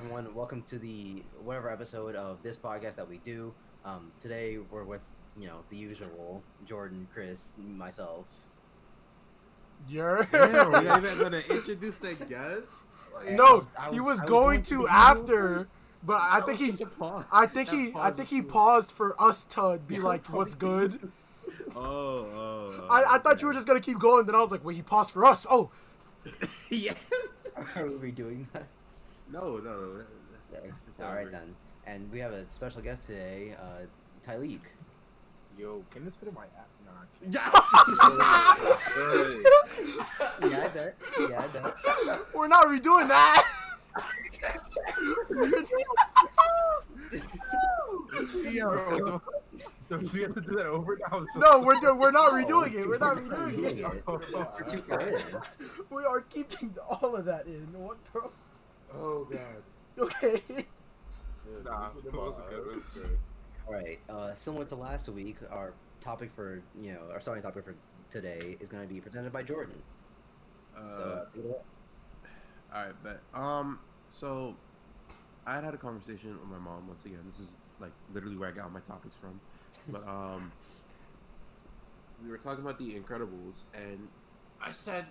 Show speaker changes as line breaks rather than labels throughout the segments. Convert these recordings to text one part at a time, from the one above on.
everyone. Welcome to the whatever episode of this podcast that we do. Um, today we're with you know the usual Jordan, Chris, myself.
You're
Damn, we're not even gonna introduce the guest. Like,
no,
I was- I
he
was-
was going
going to
to
the
after, but I think
was
he,
such a pause.
I think he, I think he paused for us to be
Yeah,
like, "What's good?"
Oh, oh.
I, I thought you were just gonna keep going. Then I was like, "Wait, he paused for us." Oh,
yeah.
Are we doing that?
No, no. no.
Okay. All right then. And we have a special guest today, uh, Tylik.
Yo, can this fit in my app? Nah.
Yeah.
Yeah, I bet. Yeah, I bet.
we're not redoing that.
Yo, don't, don't we have to do that over now? So
no, we're do- we're not redoing it. We're not redoing
redoing
it.
it. We're too far in.
We are keeping all of that in. What, bro?
Oh god.
Okay.
Nah, it was good. It was good.
All right. Uh, similar to last week, our topic for you know our starting topic for today is going to be presented by Jordan. So,
Uh,
uh, take
all right, but Um, so I had had a conversation with my mom once again. This is like literally where I got my topics from. But um, we were talking about the Incredibles, and I said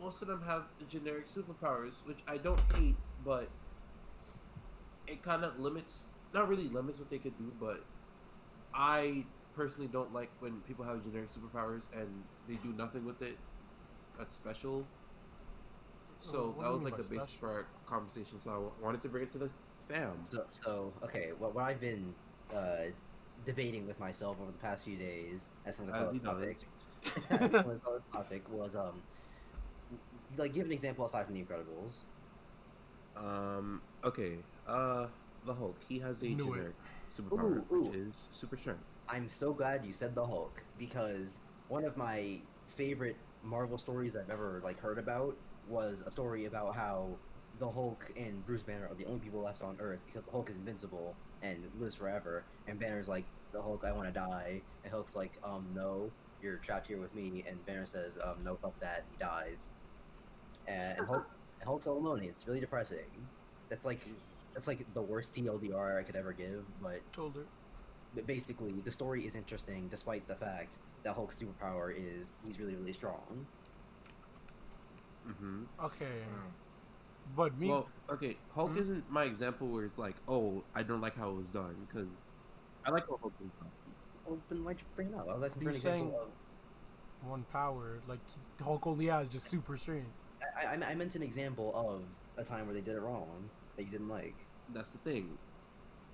most of them have generic superpowers, which I don't hate, but it kind of limits. Not really limits what they could do, but I personally don't like when people have generic superpowers and they do nothing with it. That's special. So
Oh, what
that was like
by
the basis for our conversation. So I wanted to bring it to the fam.
So, so okay. What, what I've been uh, debating with myself over the past few days, as soon as I saw
As
the
he
topic, as soon as the topic was um, like give an example aside from the Incredibles.
Um. Okay. Uh. The Hulk. He has a
Knew it.
generic superpower,
Ooh,
which
ooh.
is super strength.
I'm so glad you said the Hulk because one of my favorite Marvel stories I've ever like heard about was a story about how the Hulk and Bruce Banner are the only people left on Earth because the Hulk is invincible and lives forever. And Banner's like, "The Hulk, I want to die," and Hulk's like, "Um, no, you're trapped here with me." And Banner says, "Um, no, fuck that." He dies, and, and Hulk, and Hulk's all alone. It's really depressing. That's like that's like the worst TLDR I could ever give, but
Told her.
but basically, the story is interesting despite the fact that Hulk's superpower is he's really, really strong.
Mm-hmm.
Okay. But me,
Well, okay. Hulk
Mhm.
isn't my example where it's like, oh, I don't like how it was done because I like how Hulk was done.
Well, then why'd you bring it up? I was asking
You're
an example
saying- one power, like Hulk only has just super strength.
I, I, I meant an example of a time where they did it wrong that you didn't like.
That's the thing.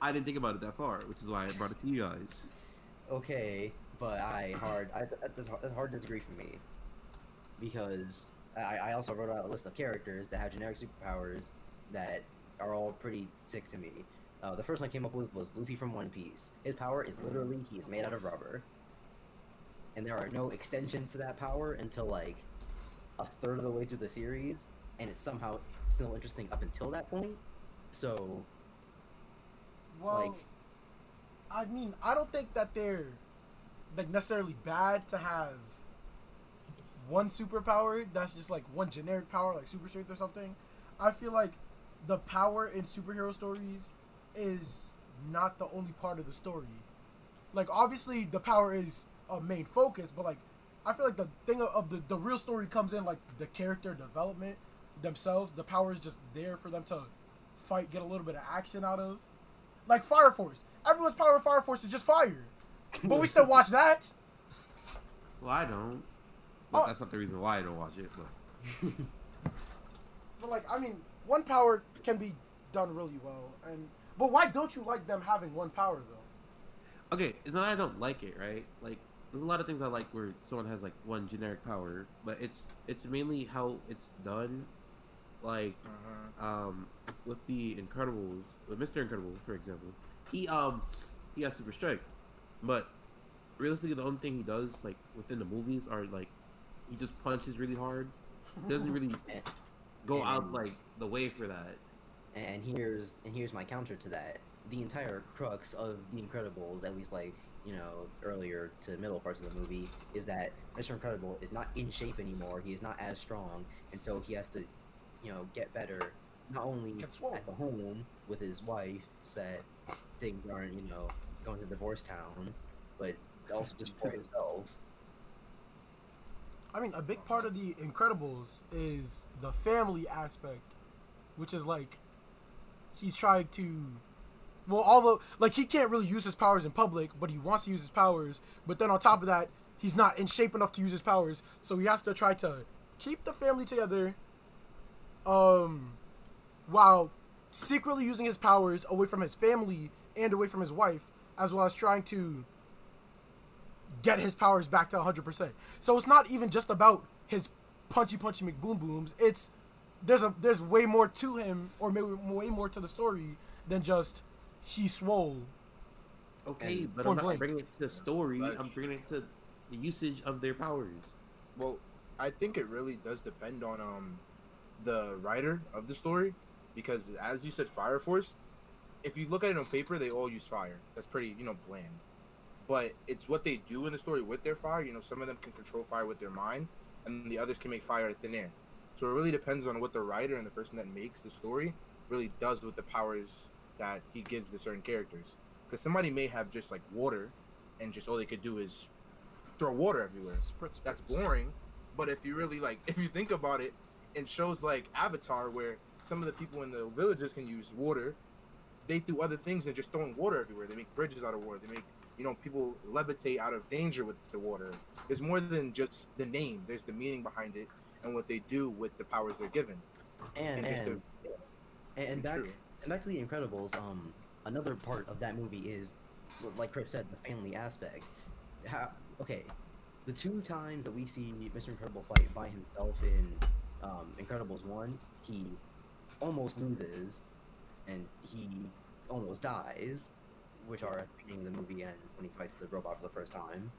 I didn't think about it that far, which is why I brought it to you guys.
Okay, but I hard. I, that's, hard- that's hard to disagree for me because I, I also wrote out a list of characters that have generic superpowers that are all pretty sick to me. Uh, the first one I came up with was Luffy from One Piece. His power is literally he is made out of rubber, and there are no extensions to that power until like a third of the way through the series, and it's somehow still interesting up until that point. So,
Well,
like,
I mean, I don't think that they're like necessarily bad to have one superpower that's just like one generic power, like super strength or something. I feel like the power in superhero stories is not the only part of the story. Like, obviously, the power is a main focus, but like, I feel like the thing of- of the the real story comes in like the character development themselves. The power is just there for them to fight, get a little bit of action out of. Like Fire Force. Everyone's power in Fire Force is just fire. But we still watch that.
Well, I don't. But
Oh.
that's not the reason why I don't watch it. But
But like, I mean, one power can be done really well. And but why don't you like them having one power though?
okay, it's not that I don't like it, right? Like, there's a lot of things I like where someone has like one generic power, but it's it's mainly how it's done. Like,
Uh-huh.
um, with the Incredibles, with Mister Incredible, for example, he um he has super strength, but realistically, the only thing he does like within the movies are like he just punches really hard. Doesn't really go out like the way for that.
And here's and here's my counter to that. The entire crux of The Incredibles, at least like you know earlier to middle parts of the movie, is that Mr. Incredible is not in shape anymore. He is not as strong, and so he has to, you know, get better not only at the home with his wife said things aren't, you know, going to divorce town, but also just for himself.
I mean, a big part of the Incredibles is the family aspect, which is like he's trying to. Well, although like he can't really use his powers in public, but he wants to use his powers. But then on top of that, he's not in shape enough to use his powers, so he has to try to keep the family together, um, while secretly using his powers away from his family and away from his wife, as well as trying to get his powers back to 100%. So it's not even just about his punchy punchy McBoom booms. It's there's a there's way more to him or maybe way more to the story than just he swole.
Okay,
And
but I'm not
blank.
bringing it to the story.
But-
I'm bringing it to the usage of their powers.
Well, I think it really does depend on um the writer of the story, because as you said, Fire Force. If you look at it on paper, they all use fire. That's pretty, you know, bland. But it's what they do in the story with their fire. You know, some of them can control fire with their mind, and the others can make fire out of thin air. So it really depends on what the writer and the person that makes the story really does with the powers that he gives to certain characters. Because somebody may have just like water, and just all they could do is throw water everywhere
Spritz,
that's boring. But if you really like, if you think about it, in shows like Avatar, where some of the people in the villages can use water, they do other things than just throwing water everywhere. They make bridges out of water. They make you know people levitate out of danger with the water. There's more than just the name. There's the meaning behind it and what they do with the powers they're given.
And
And just
and, and, and back
true.
Back to the Incredibles. Um, another part of that movie is, like Chris said, the family aspect. How okay, the two times that we see Mr. Incredible fight by himself in um, Incredibles one, he almost loses, and he almost dies, which are at the beginning of the movie and when he fights the robot for the first time.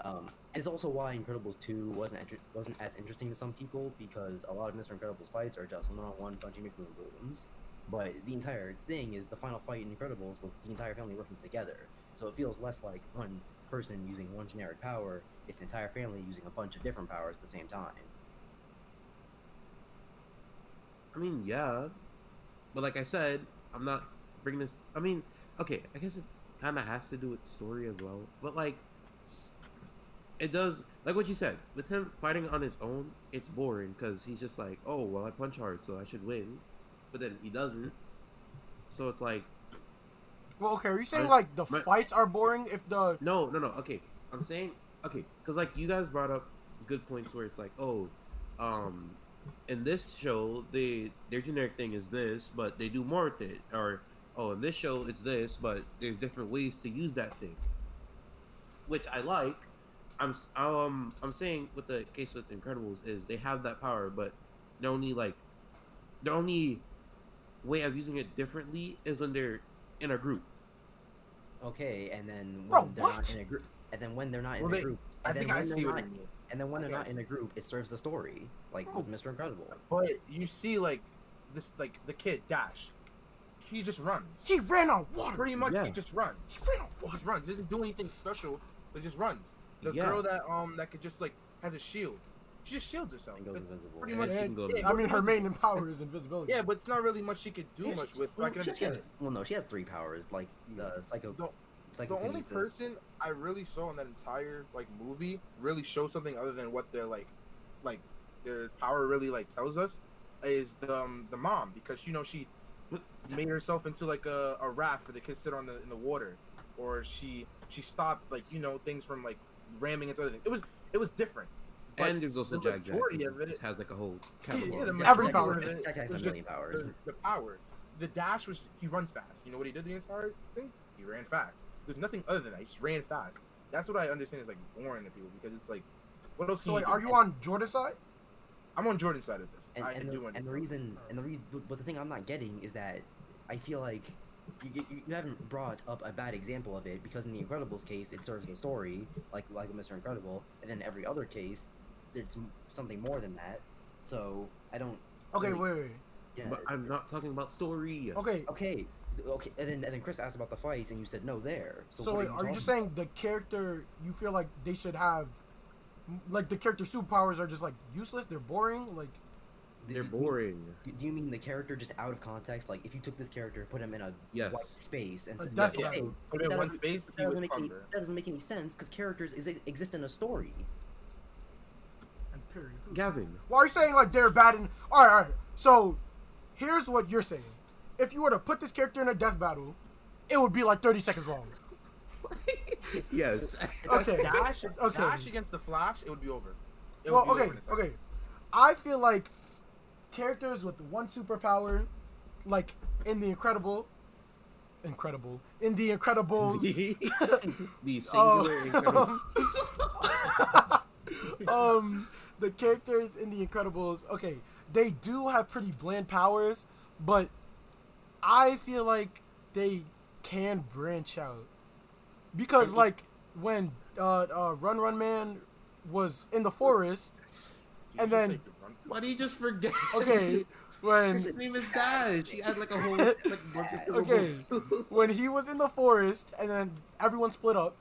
Um, it's also why Incredibles 2 wasn't wasn't as interesting to some people because a lot of Mr. Incredible's fights are just one-on-one punching McBoom booms. But the entire thing is the final fight in Incredibles was the entire family working together. So it feels less like one person using one generic power, it's an entire family using a bunch of different powers at the same time.
I mean, yeah, but like I said, I'm not bringing this. I mean, okay, I guess it kind of has to do with story as well. But like, it does. Like what you said, with him fighting on his own, it's boring because he's just like, oh well, I punch hard, so I should win. But then he doesn't. So it's like,
Well, okay, are you saying
My-
like the
my-
fights are boring if the
no, no, no. Okay, I'm saying okay because like you guys brought up good points where it's like, oh, um, in this show they their generic thing is this, but they do more with it, or oh, in this show it's this, but there's different ways to use that thing, which I like. I'm um I'm saying with the case with Incredibles is they have that power, but they're only like their only way of using it differently is when they're in a group.
Okay, and then when
Bro,
they're
what?
not in a group, and then when they're not in
Well,
a group,
I
and
think I see what
not,
you mean.
and then when
I
they're
think
not in a group, it serves the story, like with Mr. Incredible.
But you see, like this, like the kid Dash, he just runs.
he ran on water.
Pretty much,
Yeah.
he just runs.
He ran on
He
water.
just runs. He doesn't do anything special, but just runs. The
Yeah.
girl that um that could just like has a shield, she just shields herself.
And goes
That's
invisible.
pretty
Yeah,
much.
she can go
yeah,
to-
I mean, her main power is invisibility.
Yeah, but it's not really much she could do
Yeah,
much
she-
with.
well,
I can understand
has-
it.
Well, no, she has three powers, like the psycho.
The- The only person I really saw in that entire like movie really show something other than what their like, like their power really like tells us is the um, the mom because you know she made herself into like a, a raft for the kids to sit on the in the water, or she she stopped like you know things from like ramming into other things. It was it was different. But
and there's also
the
Jack Jack.
majority
who
it
just has like a whole
Yeah,
catalog.
the
Every
majority
power.
of it
Jack has
was
a million powers.
the, the power. The dash was he runs fast. You know what he did the entire thing? He ran fast. There's nothing other than that. He just ran fast. That's what I understand is like boring to people because it's like, what else?
So
Can
wait,
you
are you on Jordan's side?
I'm on Jordan's side of this.
And,
I
and, the,
understand.
and the reason, and the re- but- but the thing I'm not getting is that I feel like you, you, you haven't brought up a bad example of it because in the Incredibles case, it serves the story, like like with Mr. Incredible, and then every other case, it's something more than that. So I don't.
Okay,
really-
wait, wait.
Yeah.
But I'm not talking about story.
Okay,
okay. Okay. And then and then Chris asked about the fights, and you said no there. So,
so, wait,
are you,
are you just saying the character you feel like they should have, like the character superpowers are just like useless? They're boring. Like,
They're
do-
boring.
Do do you mean the character just out of context? Like if you took this character, put him in a
Yes.
white space, and said,
death
"Okay,
battle.
Put him in
that
one
doesn't-
space,
that doesn't make any, that doesn't make any sense because characters is, exist in a story.
And period.
Gavin.
Why are you saying like they're bad in? All right, all right. So here's what you're saying. If you were to put this character in a death battle, it would be like 30 seconds long.
yes.
Okay.
Dash,
Okay.
Dash against the Flash, it would be over. It would
well,
be over
okay,
in
okay. I feel like characters with one superpower, like in the Incredible, Incredible, in the Incredibles,
the singular incredible.
um, um, the characters in the Incredibles, okay, they do have pretty bland powers, but I feel like they can branch out because, like, when uh, uh, Run Run Man was in the forest,
Did
and then-
the
Why do you just forget?
okay, when
His name is Dash. He had like a whole like bunch of
Okay. when he was in the forest and then everyone split up,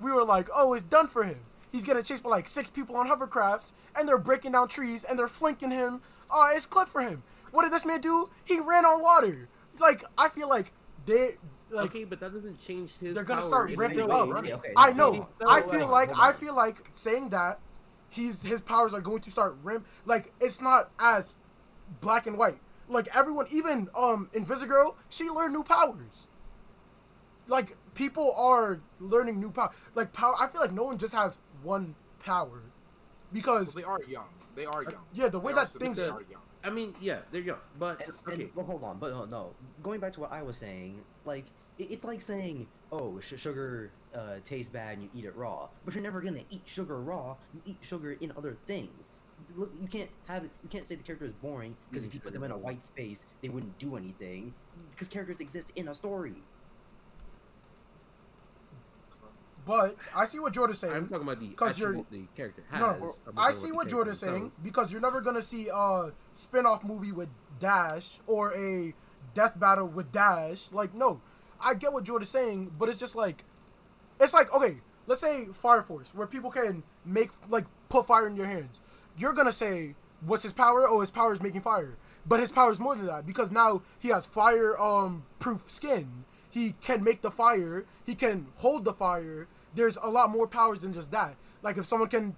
we were like, oh, it's done for him. He's getting chased by like six people on hovercrafts and they're breaking down trees and they're flanking him. Oh, it's clip for him. What did this man do? He ran on water. Like, I feel like they, like,
okay, but that doesn't change his.
they're gonna start
in
ramping
any
up.
way.
Okay, okay,
I know. I
like-
feel like I feel like saying that he's his powers are going to start ramp like it's not as black and white. Like everyone, even um Invisigirl, she learned new powers. Like people are learning new power. Like power, I feel like no one just has one power, because
Well, they are young. They are young.
yeah, the way
They are
that
so-
things
they are young.
I mean, yeah, there you go. But
And, and-
okay,
well, hold on, but no, no. Going back to what I was saying, like it, it's like saying, "Oh, sh- sugar uh, tastes bad and you eat it raw," but you're never gonna eat sugar raw. You eat sugar in other things. Look, you can't have you can't say the character is boring because if you put them in a white space, they wouldn't do anything. Because characters exist in a story.
But I see what Jordan's saying.
I'm talking about the
'Cause you're-
the character has.
No, I see what Jordan's saying because you're never gonna see a spin-off movie with Dash or a death battle with Dash. Like, no, I get what Jordan's saying, but it's just like, it's like okay, let's say Fire Force, where people can make like put fire in your hands. You're gonna say, what's his power? Oh, his power is making fire. But his power is more than that because now he has fire um proof skin. He can make the fire. He can hold the fire. There's a lot more powers than just that. Like if someone can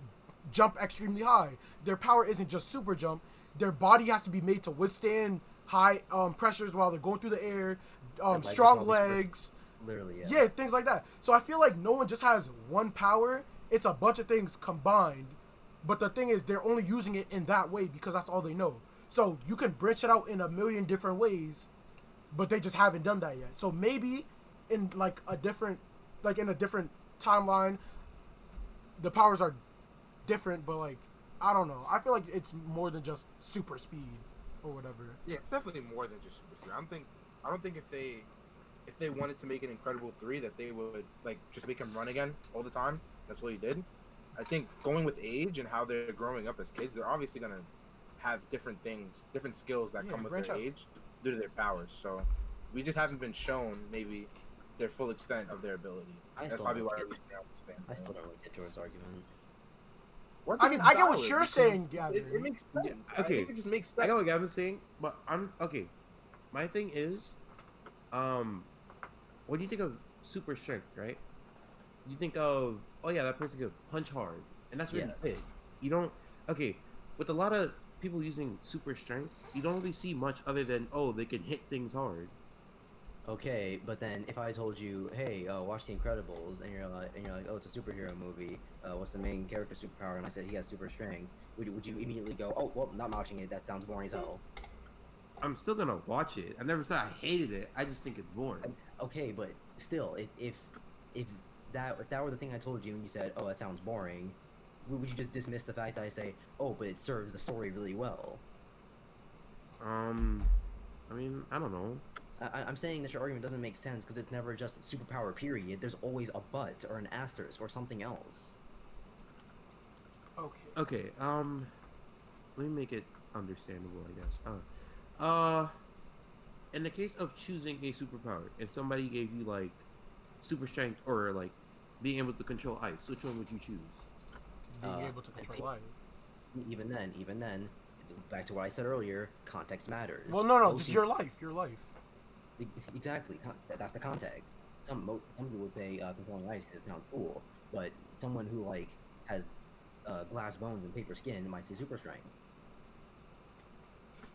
jump extremely high, their power isn't just super jump. Their body has to be made to withstand high um, pressures while they're going through the air. Um,
legs
strong legs.
Literally, yeah.
Yeah, things like that. So I feel like no one just has one power. It's a bunch of things combined. But the thing is, they're only using it in that way because that's all they know. So you can branch it out in a million different ways, but they just haven't done that yet. So maybe in like a different, like in a different timeline, the powers are different. But like, I don't know. I feel like it's more than just super speed or whatever.
Yeah, it's definitely more than just Super Speed. I don't think I don't think if they if they wanted to make an Incredible three that they would like just make him run again all the time. That's what he did. I think going with age and how they're growing up as kids, they're obviously gonna have different things, different skills that
Yeah,
come with their
out.
age due to their powers. So we just haven't been shown maybe their full extent of their ability.
I
That's
still
probably
don't
why I
get-
understand.
I still don't really get Jordan's argument.
One
I
thing
can-
is
I get what you're saying, Gavin.
it makes sense.
Yeah,
I
okay.
think it just makes sense.
I get what Gavin's saying, but I'm okay. My thing is, um, what do you think of super strength, right? You think of, oh yeah, that person could punch hard, and that's really
Yeah.
it. You don't, okay, with a lot of people using super strength, you don't really see much other than, oh, they can hit things hard.
Okay, but then if I told you, hey, uh, watch The Incredibles, and you're like, and you're like, oh, it's a superhero movie. Uh, what's the main character superpower? And I said he has super strength. Would you, would you immediately go, oh, well, not watching it. That sounds boring as hell.
I'm still gonna watch it. I never said I hated it. I just think it's boring.
Okay, but still, if if if that if that were the thing I told you and you said, oh, that sounds boring, would would you just dismiss the fact that I say, oh, but it serves the story really well?
Um, I mean, I don't know.
I, I- I'm saying that your argument doesn't make sense because it's never just superpower. Period. There's always a but or an asterisk or something else.
Okay.
Okay, um, let me make it understandable, I guess. Uh, uh, in the case of choosing a superpower, if somebody gave you like super strength or like being able to control ice, which one would you choose?
Being
Uh,
able to control ice.
even then, even then, back to what I said earlier, context matters.
Well, no, no,
Most
just your life, your life.
Exactly. That's the context. Some mo- some people would say uh, controlling ice is sounds cool, but someone who like has uh, glass bones and paper skin might say super strength.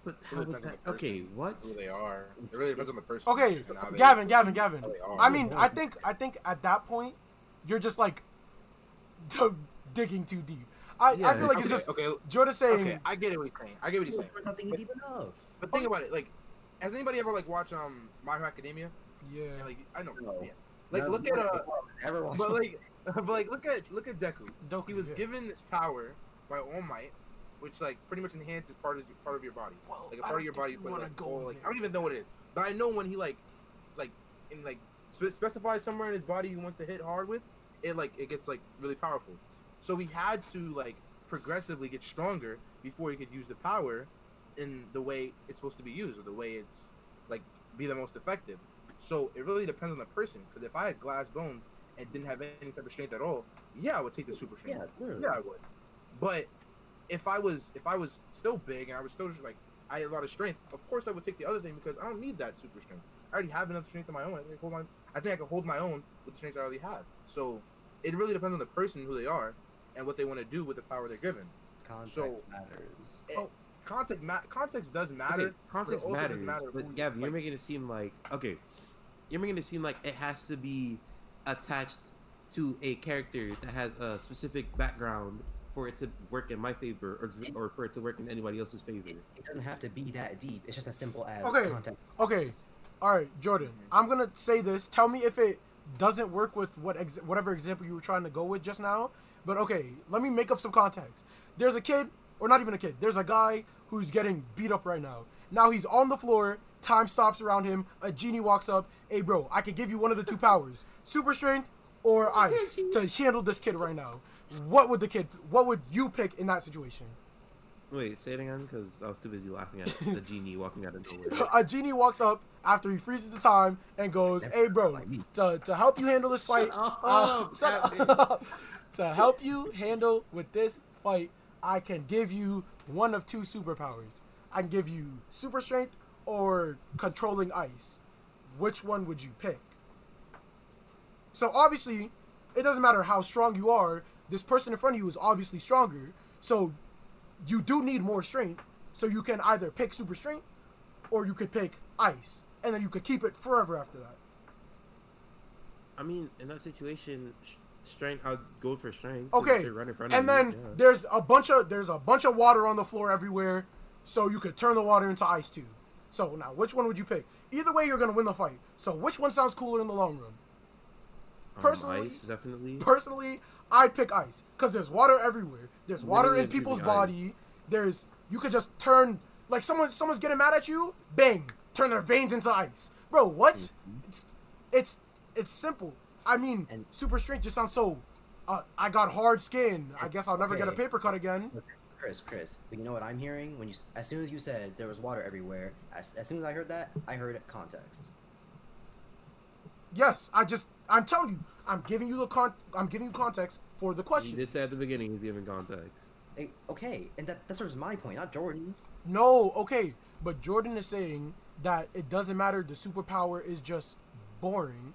But how would that?
the
Okay, what?
Who they are. It really depends on the person.
Okay,
and how they-
Gavin, Gavin, Gavin.
how they are.
I mean, I think, I think at that point, you're just like digging too deep. I, I feel like
okay,
it's just
okay.
Jordan saying,
Okay, I get it what he's saying. I get what he's saying.
Not thinking deep enough.
But think about it. Like, has anybody ever like watched um My Hero Academia?
yeah,
Yeah, like I know.
No.
Yeah. Like
No,
look at uh,
Ever watched
but like, but like look at look at Deku.
Doku,
He was
yeah.
given this power by All Might, which like pretty much enhances part of part of your body.
Well,
Like a part of your body,
you
but like,
go
all, like. I don't even know what it is. But I know when he like, like in like spe- specifies somewhere in his body he wants to hit hard with, it like it gets like really powerful. So he had to like progressively get stronger before he could use the power in the way it's supposed to be used or the way it's like be the most effective. So it really depends on the person. Because if I had glass bones and didn't have any type of strength at all, yeah, I would take the super strength.
Yeah, literally.
Yeah, I would. But if I was if I was still big and I was still like I had a lot of strength, of course I would take the other thing because I don't need that super strength. I already have enough strength of my own. I, can hold my, I think I can hold my own with the strength I already have. So it really depends on the person who they are and what they want to do with the power they're given.
Context
So-
matters.
Eh, oh.
Context ma- context does matter.
Okay, context
also doesn't
matters,
matter
but
you-
Gavin, you're
like-
making it seem like okay, you're making it seem like it has to be attached to a character that has a specific background for it to work in my favor, or, or for it to work in anybody else's favor.
It, it doesn't have to be that deep. It's just as simple as
Okay.
context.
Okay, all right, Jordan. I'm gonna say this. Tell me if it doesn't work with what ex- whatever example you were trying to go with just now. But okay, let me make up some context. There's a kid, or not even a kid. There's a guy who's getting beat up right now. Now he's on the floor. Time stops around him. A genie walks up. Hey, bro, I could give you one of the two powers: super strength or ice to handle this kid right now. What would the kid? What would you pick in that situation?
Wait, say it again, because I was too busy laughing at the genie walking out of nowhere.
a genie walks up after he freezes the time and goes, "Hey, bro, to, to help you handle this fight,
Shut
uh,
up,
shut up. to help you handle with this fight, I can give you one of two superpowers. I can give you super strength or controlling ice. Which one would you pick?" So obviously, it doesn't matter how strong you are. This person in front of you is obviously stronger. So you do need more strength. So you can either pick super strength or you could pick ice, and then you could keep it forever after that.
I mean, in that situation, strength. I'd go for strength.
Okay,
they run in front
and
of
then
yeah.
there's a bunch of there's a bunch of water on the floor everywhere, so you could turn the water into ice too. So now, which one would you pick? Either way, you're gonna win the fight. So which one sounds cooler in the long run?
Um,
personally-
ice definitely.
Personally, I'd pick ice because there's water everywhere. There's water in people's
ice.
body. There's you could just turn like someone someone's getting mad at you, bang, turn their veins into ice, bro. What?
Mm-hmm.
It's it's it's simple. I mean,
And-
super strength just sounds so. Uh, I got hard skin. I guess I'll never get a paper cut again.
Chris, Chris, but you know what I'm hearing? When you, as soon as you said there was water everywhere, as, as soon as I heard that, I heard context.
Yes, I just I'm telling you, I'm giving you the con. I'm giving you context for the question.
He did say at the beginning he's giving context.
Hey, okay, and that that serves my point, not Jordan's.
No, okay, but Jordan is saying that it doesn't matter. The superpower is just boring.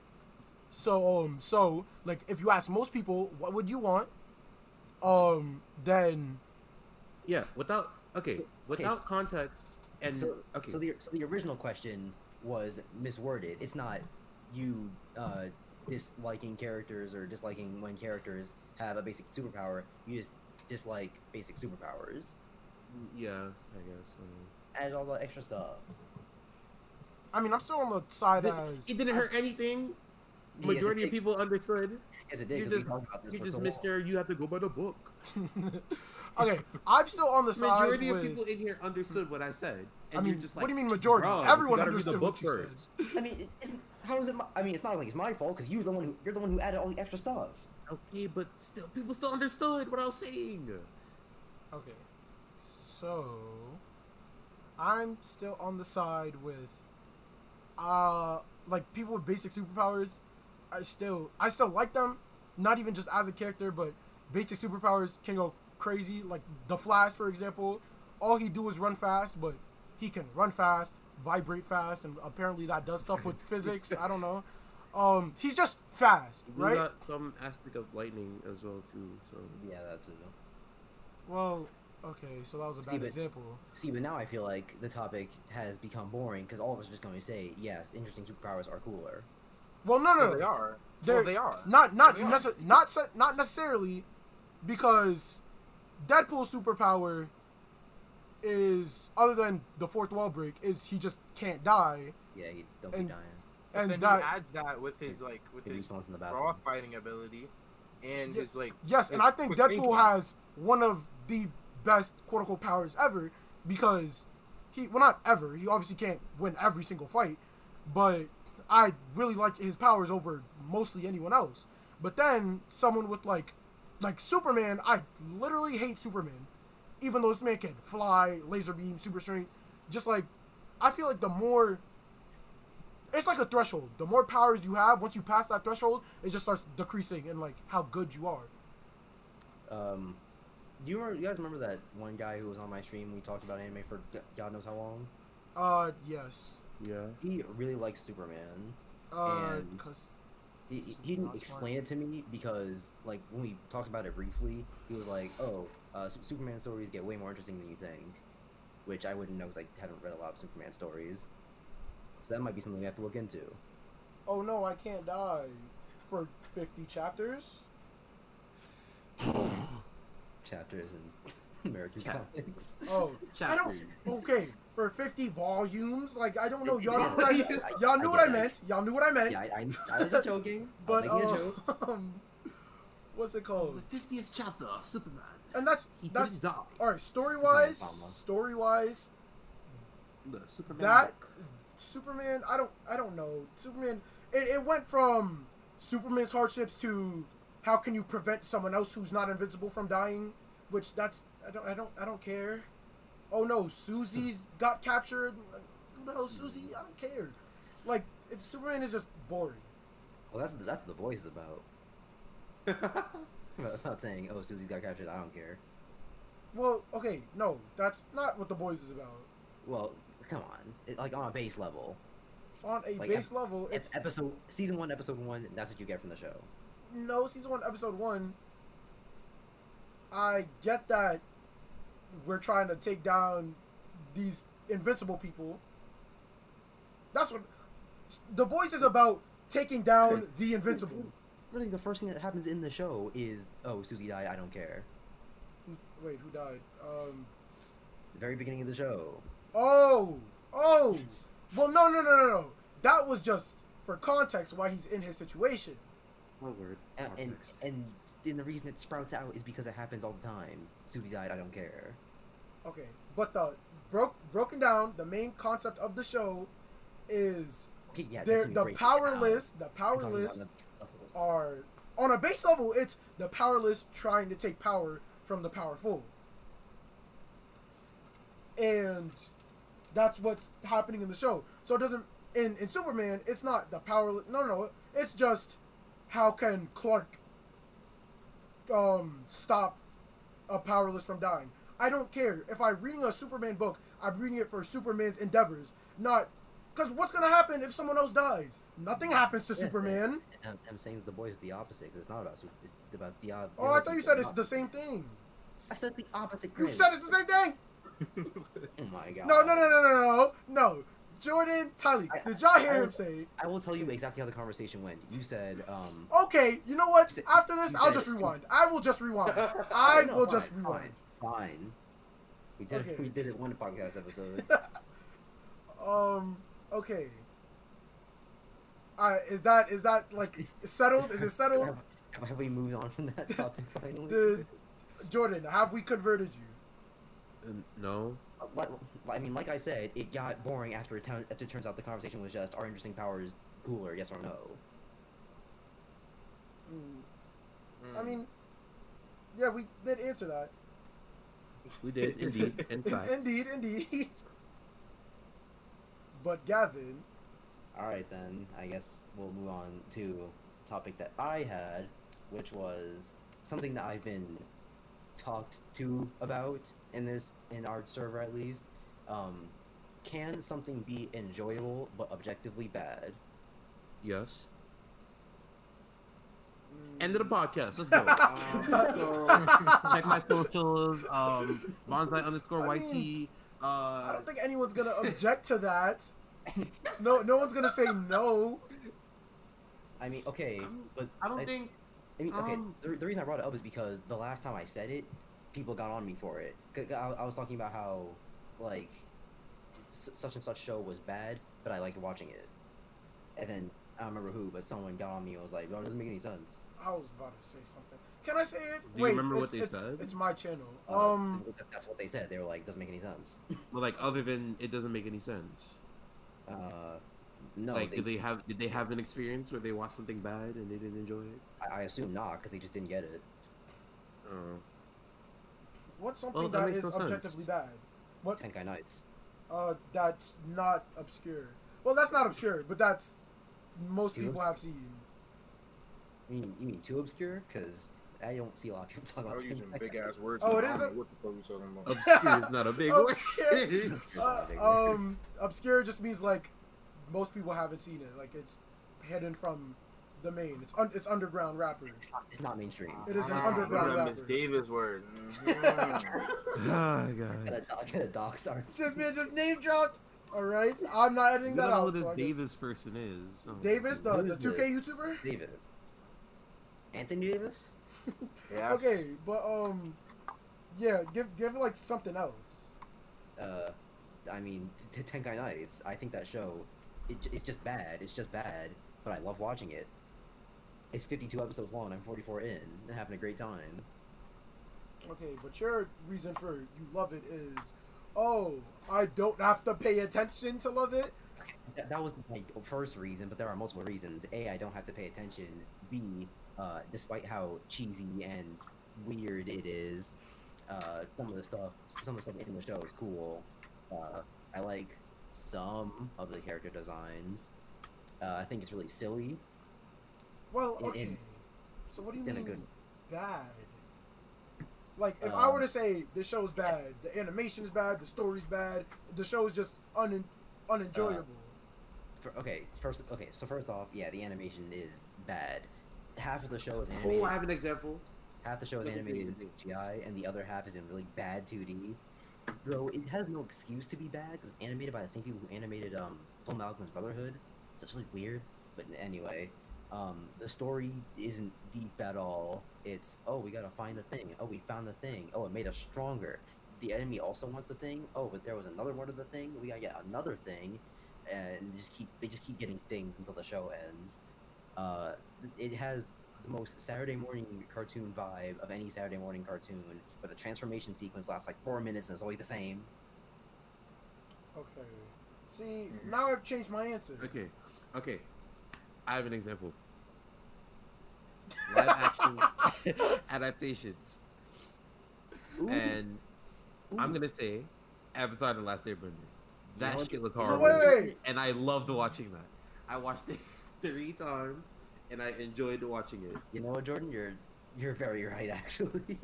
So um, so like if you ask most people, what would you want? Um, then
Yeah, without okay,
So- okay,
without
so-
context and
So,
okay.
so the so the original question was misworded. It's not you uh, disliking characters or disliking when characters have a basic superpower. You just dislike basic superpowers.
yeah, I guess. um,
Add all the extra stuff.
I mean I'm still on the side
It,
as
it didn't hurt anything.
Yes, it
Majority of people understood.
Yes, it did.
You're
'cause
just,
talked about this
you're just
so long.
Mister. You have to go by the book.
okay. I'm still on the side
Majority
with.
of people in here understood what I said. And
I mean,
you're just like,
what do you mean majority? Everyone
gotta read the
understood
book
what you said.
I mean, it isn't, how is it? My, I mean, it's not like it's my fault because you're the one who you're the one who added all the extra stuff.
Okay, but still, people still understood what I was saying.
Okay. So I'm still on the side with uh like people with basic superpowers. I still I still like them, not even just as a character, but basic superpowers can go crazy, like the Flash, for example, all he do is run fast, but he can run fast, vibrate fast, and apparently that does stuff with physics. I don't know. Um, he's just fast,
We
right?
got some aspect of lightning as well too. So
Yeah, that's too.
Well, okay, so that was a
See,
bad
but-
example.
See, but now I feel like the topic has become boring because all of us are just going to say, yes, interesting superpowers are cooler.
Well, no, no, no.
they are.
They're-
Well, they are.
Not not
They are.
nece- not se- not necessarily because Deadpool's superpower is other than the fourth wall break is he just can't die
Yeah, he don't
And-
be dying.
But
and
then
that
he adds that with his like with his
respawns in the
raw fighting ability and
Yeah.
his like
yes and I think Deadpool
thinking.
has one of the best quote unquote powers ever because he well not ever he obviously can't win every single fight but I really like his powers over mostly anyone else but then someone with like like Superman I literally hate Superman even though this man can fly laser beam super strength just like I feel like the more it's like a threshold. The more powers you have, once you pass that threshold, it just starts decreasing in like how good you are.
Um, do you remember? You guys remember that one guy who was on my stream? We talked about anime for God knows how long.
Uh, yes.
Yeah.
He really likes Superman.
Uh,
And-
cause
He, he- didn't
not
explain it to me because, like, when we talked about it briefly, he was like, "Oh, uh, Superman stories get way more interesting than you think," which I wouldn't know because I haven't read a lot of Superman stories. So that might be something we have to look into.
oh no, I can't die for fifty chapters.
Chapters in American
Chap-
comics.
Oh, I don't.
Chapters.
Okay, for fifty volumes, like I don't know. Y'all knew what I,
I-
y'all knew
I
what I
get it.
meant. Y'all knew what I meant.
Yeah, I, I, I was just joking.
but
I was making a joke.
uh, um, what's it called?
The fiftieth chapter, of Superman.
And that's that's
die.
all right. Story wise, story wise,
The Superman.
that
book.
Superman, I don't, I don't know. Superman, it, it went from Superman's hardships to how can you prevent someone else who's not invincible from dying, which that's I don't, I don't, I don't care. Oh no, Susie's got captured. Who the hell Susie? I don't care. Like, it's Superman is just boring.
Well, that's that's the boys about. about. I'm not saying, "Oh, Susie's got captured." I don't care.
Well, okay, no, that's not what the boys is about.
Well, come on, it, like on a base level.
On a
Like,
base level,
It's
it's
episode season one, episode one. That's what you get from the show.
no season one, episode one. I get that we're trying to take down these invincible people. That's what the boys is about taking down the invincible.
Really, the first thing that happens in the show is, "Oh, Susie died. I don't care."
Wait, who died? Um.
The very beginning of the show.
Oh, oh. Well, no, no, no, no, no. That was just for context why he's in his situation.
My word.
And, and and then the reason it sprouts out is because it happens all the time. Susie died. I don't care.
Okay, but the broke broken down, the main concept of the show is
Okay, yeah.
they're
that's when we
the powerless. The
I'm talking about
powerless
the- the whole-
are on a base level. It's the powerless trying to take power from the powerful, and that's what's happening in the show. So it doesn't in in Superman. It's not the powerless. No, no, no. It's just how can Clark um stop a powerless from dying. I don't care if I'm reading a Superman book. I'm reading it for Superman's endeavors, not because what's gonna happen if someone else dies? Nothing happens to
Yes,
Superman.
I'm, I'm saying the boy is the opposite. 'cause it's not about Su- it's about the. Uh,
Oh, I thought you said it's the same thing.
I said the opposite.
You said it's the same thing.
Oh my god.
No, no, no, no, no, no, no. Jordan, Tylee,
I-
did y'all hear
I-
him say?
I will tell you exactly how the conversation went. You said, um.
Okay, you know what?
Said-
After this, I'll just
it's-
rewind. I will just rewind. I
No,
will
fine,
just rewind.
Fine. fine. We did.
Okay.
We did it one podcast episode.
Um. Okay. Uh, is that is that like settled? Is it settled?
have, have we moved on from that topic finally?
The Jordan, have we converted you?
Uh, no.
Like, I mean, like I said, it got boring after it, turn- after it turns out the conversation was just, "Are interesting powers cooler? Yes or no?"
Mm, I mean, yeah, we did answer that.
We did indeed. In fact.
indeed, indeed. but Gavin,
All right, then. I guess we'll move on to a topic that I had, which was something that I've been talked to about in this in our server at least. Um, can something be enjoyable but objectively bad?
Yes.
Mm,
End of the podcast. Let's go. Um, so, check my socials. Um, Bonzai underscore
I
YT.
mean,
uh,
I don't think anyone's gonna object to that. No, no one's gonna say no.
I mean, okay, but
I don't
I-
think.
I mean, okay.
Um,
the, the reason I brought it up is because the last time I said it, people got on me for it. I, I was talking about how, like, s- such and such show was bad, but I liked watching it. And then I don't remember who, but someone got on me and was like, "Oh, it doesn't make any sense."
I was about to say something. Can I say it?
Do you
Wait,
remember what
it's,
they
it's,
said?
It's my channel.
Uh,
Um,
that's what they said. They were like, "Doesn't make any sense."
Well, like other than it doesn't make any sense.
Uh, no,
like,
they,
did they have did they have an experience where they watched something bad and they didn't enjoy it?
I, I assume not because they just didn't get it.
Uh,
what's something
Well, that
that
makes
is
no sense.
objectively bad? What?
Tenkai Knights.
Uh, that's not obscure. Well, that's not obscure, but that's most
Too
people have seen.
You mean you mean too obscure? Because I don't see a lot of people talking
I
about
was using big ass words.
Oh,
and
it
I
is
don't
a-
know What the fuck we talking about?
obscure is not a big word.
Obscure.
It's not
Uh,
a big word.
um, obscure just means like most people haven't seen it. Like it's hidden from the main. It's un- it's underground rapper.
It's not, it's not mainstream.
It is an
Ah,
underground
look at Miss. Davis word.
Oh
Gotta,
god.
doc- gotta dox our
This man just name dropped. All right, I'm not editing
You
that
don't know
out.
who this
so I guess-
Davis person is. Oh.
Davis, the the 2K
this?
YouTuber.
Davis. Anthony Davis?
Yes.
Okay, but um, yeah, give give like something else.
Uh, I mean, t- t- Tenkai Knights. I think that show, it, it's just bad. It's just bad, but I love watching it. It's 52 episodes long. I'm 44 in and having a great time.
Okay, but your reason for you love it is, oh, I don't have to pay attention to love it.
Okay, that, that was my first reason, but there are multiple reasons. A, I don't have to pay attention. B, uh, despite how cheesy and weird it is, uh, some of the stuff, some of the stuff in the show is cool. Uh, I like some of the character designs. Uh, I think it's really silly.
Well, okay.
in-
so what do you
in a
mean
good-
bad? Like, if I were
Um,
to say this show is bad, the animation's bad, the story's bad, the show is just un- unenjoyable.
For, okay, first, okay, so first off, yeah, the animation is bad. Half of the show is animated.
Oh, I have an example.
Half the show is animated in CGI, and the other half is in really bad 2D. Though it has no excuse to be bad, because it's animated by the same people who animated um, Full Alchemist Brotherhood. It's actually weird. But anyway, um, the story isn't deep at all. It's, oh, we gotta find the thing. Oh, we found the thing. Oh, it made us stronger. The enemy also wants the thing. Oh, but there was another one of the thing. We got yet another thing. And they just keep they just keep getting things until the show ends. Uh, it has the most Saturday morning cartoon vibe of any Saturday morning cartoon, where the transformation sequence lasts like four minutes and it's always the same.
Okay. See,
Mhm.
now I've changed my answer.
Okay, okay. I have an example. Live action adaptations, and I'm gonna say Avatar: The Last Airbender. That shit was
So wait, wait.
and I loved watching that. I watched it three times, and I enjoyed watching it.
You know what, Jordan? You're you're very right, actually.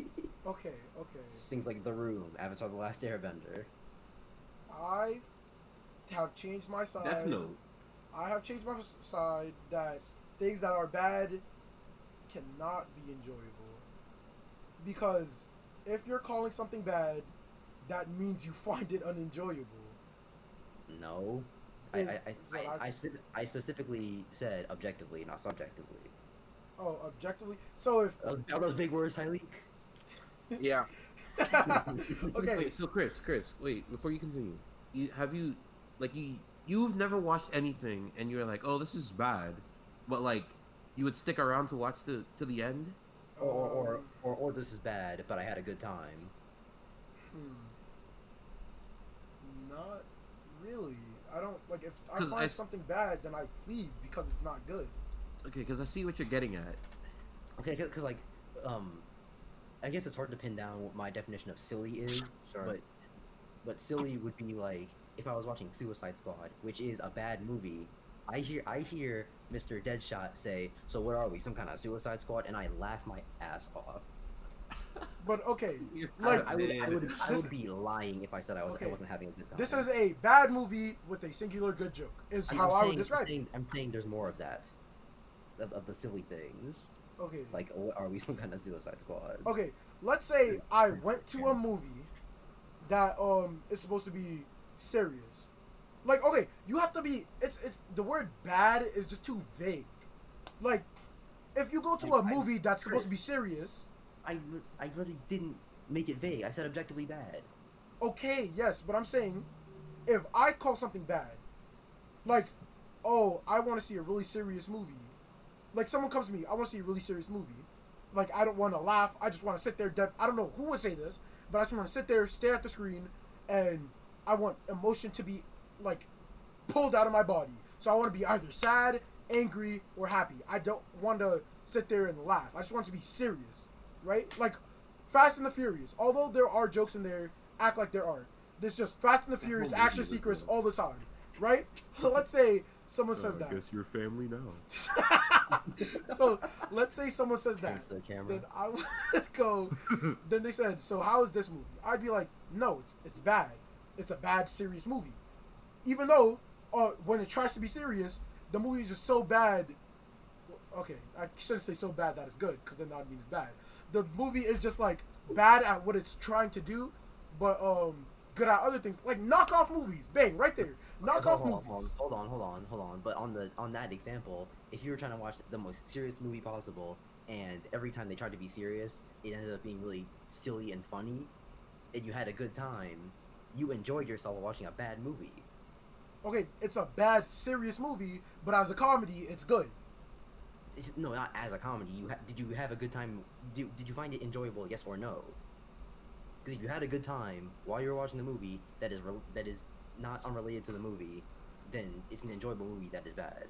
Okay, okay.
Things like The Room, Avatar: The Last Airbender.
I have changed my side.
Death Note.
I have changed my side that things that are bad cannot be enjoyable. Because if you're calling something bad, that means you find it unenjoyable.
No. I,
Is-
I, I, I,
I-
I, specifically said objectively, not subjectively.
Oh, objectively. So if
Are those, are those big words, Tylik?
Yeah.
okay,
Wait, so Chris, Chris, wait, before you continue, you have you like you you've never watched anything and you're like, oh, this is bad, but like you would stick around to watch the to the end?
Or, or, or,
um,
or, or this is bad, but I had a good time.
hmm. not really. I don't like if I find
I s-
something bad, then I leave because it's not good.
Okay, because I see what you're getting at.
Okay, because, like, um, I guess it's hard to pin down what my definition of silly is,
Sorry.
but but silly would be like if I was watching Suicide Squad, which is a bad movie. I hear I hear Mr. Deadshot say, "So what are we? Some kind of Suicide Squad?" And I laugh my ass off.
But okay, Like-
I, I would, I
man.
would, I would be lying if I said I was,
Okay.
I wasn't having a good time.
this is a bad movie with a singular good joke. Is
I'm,
how
I'm
I
saying,
would describe
I'm
it.
saying, I'm saying there's more of that, of, of the silly things.
Okay.
Like, are we some kind of Suicide Squad?
Okay, let's say I went to a movie that um is supposed to be serious. Like, okay, you have to be. It's it's the word bad is just too vague. Like, if you go to
I-
a
I-
movie that's supposed to be serious,
I, I literally didn't make it vague. I said objectively bad.
okay, yes, but I'm saying, if I call something bad, like, oh, I want to see a really serious movie. Like someone comes to me, I want to see a really serious movie. Like I don't want to laugh. I just want to sit there. I don't know who would say this, but I just want to sit there, stare at the screen, and I want emotion to be like pulled out of my body. So I want to be either sad, angry, or happy. I don't want to sit there and laugh. I just want to be serious, right? Like Fast and the Furious. Although there are jokes in there, act like there aren't. There's just Fast and the Furious
movie
action secrets all the time, right? Let's say someone says
Uh,
that.
Guess you're family now.
so let's say someone says that.
Turns to the camera.
Then I would go. then they said, "So how is this movie?" I'd be like, "No, it's it's bad. It's a bad serious movie." Even though, uh, when it tries to be serious, the movie is just so bad. Okay, I shouldn't say so bad that it's good, because then that would mean it's bad. The movie is just like bad at what it's trying to do, but um, good at other things, like knockoff movies. Bang, right there, knockoff
hold, on,
movies.
hold on, hold on, hold on. But on the on that example, if you were trying to watch the most serious movie possible, and every time they tried to be serious, it ended up being really silly and funny, and you had a good time, you enjoyed yourself while watching a bad movie.
Okay, it's a bad serious movie, but as a comedy, it's good.
It's, no, not as a comedy. You ha- did you have a good time? Did, did you find it enjoyable? Yes or no? Because if you had a good time while you were watching the movie, that is re- that is not unrelated to the movie, then it's an enjoyable movie that is bad.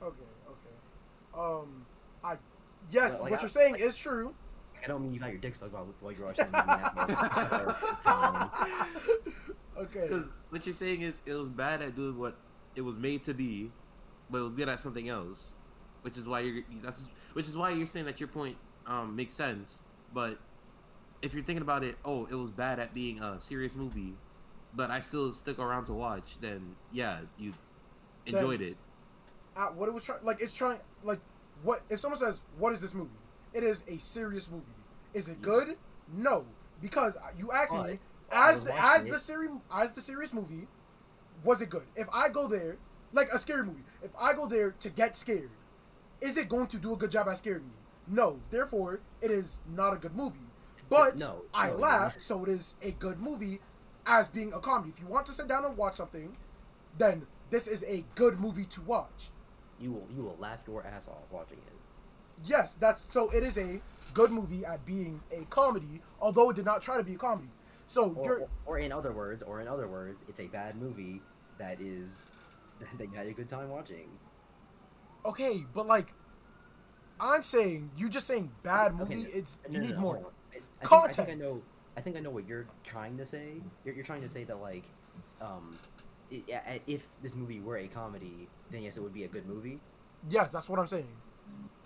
Okay, okay. Um, I yes,
like,
what
I-
you're saying
like-
is true.
I don't mean you got your dick sucked while, while you're watching the movie. that was a good time.
okay.
Because what you're saying is it was bad at doing what it was made to be, but it was good at something else, which is why you're that's which is why you're saying that your point um, makes sense. But if you're thinking about it, oh, it was bad at being a serious movie, but I still stick around to watch. Then yeah, you enjoyed it.
At what it was trying, like it's trying, like what if someone says, "What is this movie?" It is a serious movie. Is it
Yeah.
good? No, because you asked me
But I
as
was
the, as
watching
the
it.
serious as the serious movie, was it good? If I go there, like a scary movie, if I go there to get scared, is it going to do a good job at scaring me? No. Therefore, it is not a good movie. But
No,
I
no,
laugh,
no.
so it is a good movie as being a comedy. If you want to sit down and watch something, then this is a good movie to watch.
You will you will laugh your ass off watching it.
Yes, that's so it is a good movie at being a comedy, although it did not try to be a comedy. So
Or,
you're
or, or in other words, or in other words, it's a bad movie that is that you had a good time watching.
Okay, but like I'm saying, you're just saying bad
Okay,
movie.
no-
It's
No,
you
no,
need
no,
more.
I, I think, I think I know. I think I know what you're trying to say. You're, you're trying to say that like, um, i i if this movie were a comedy, then yes, it would be a good movie.
Yes, that's what I'm saying.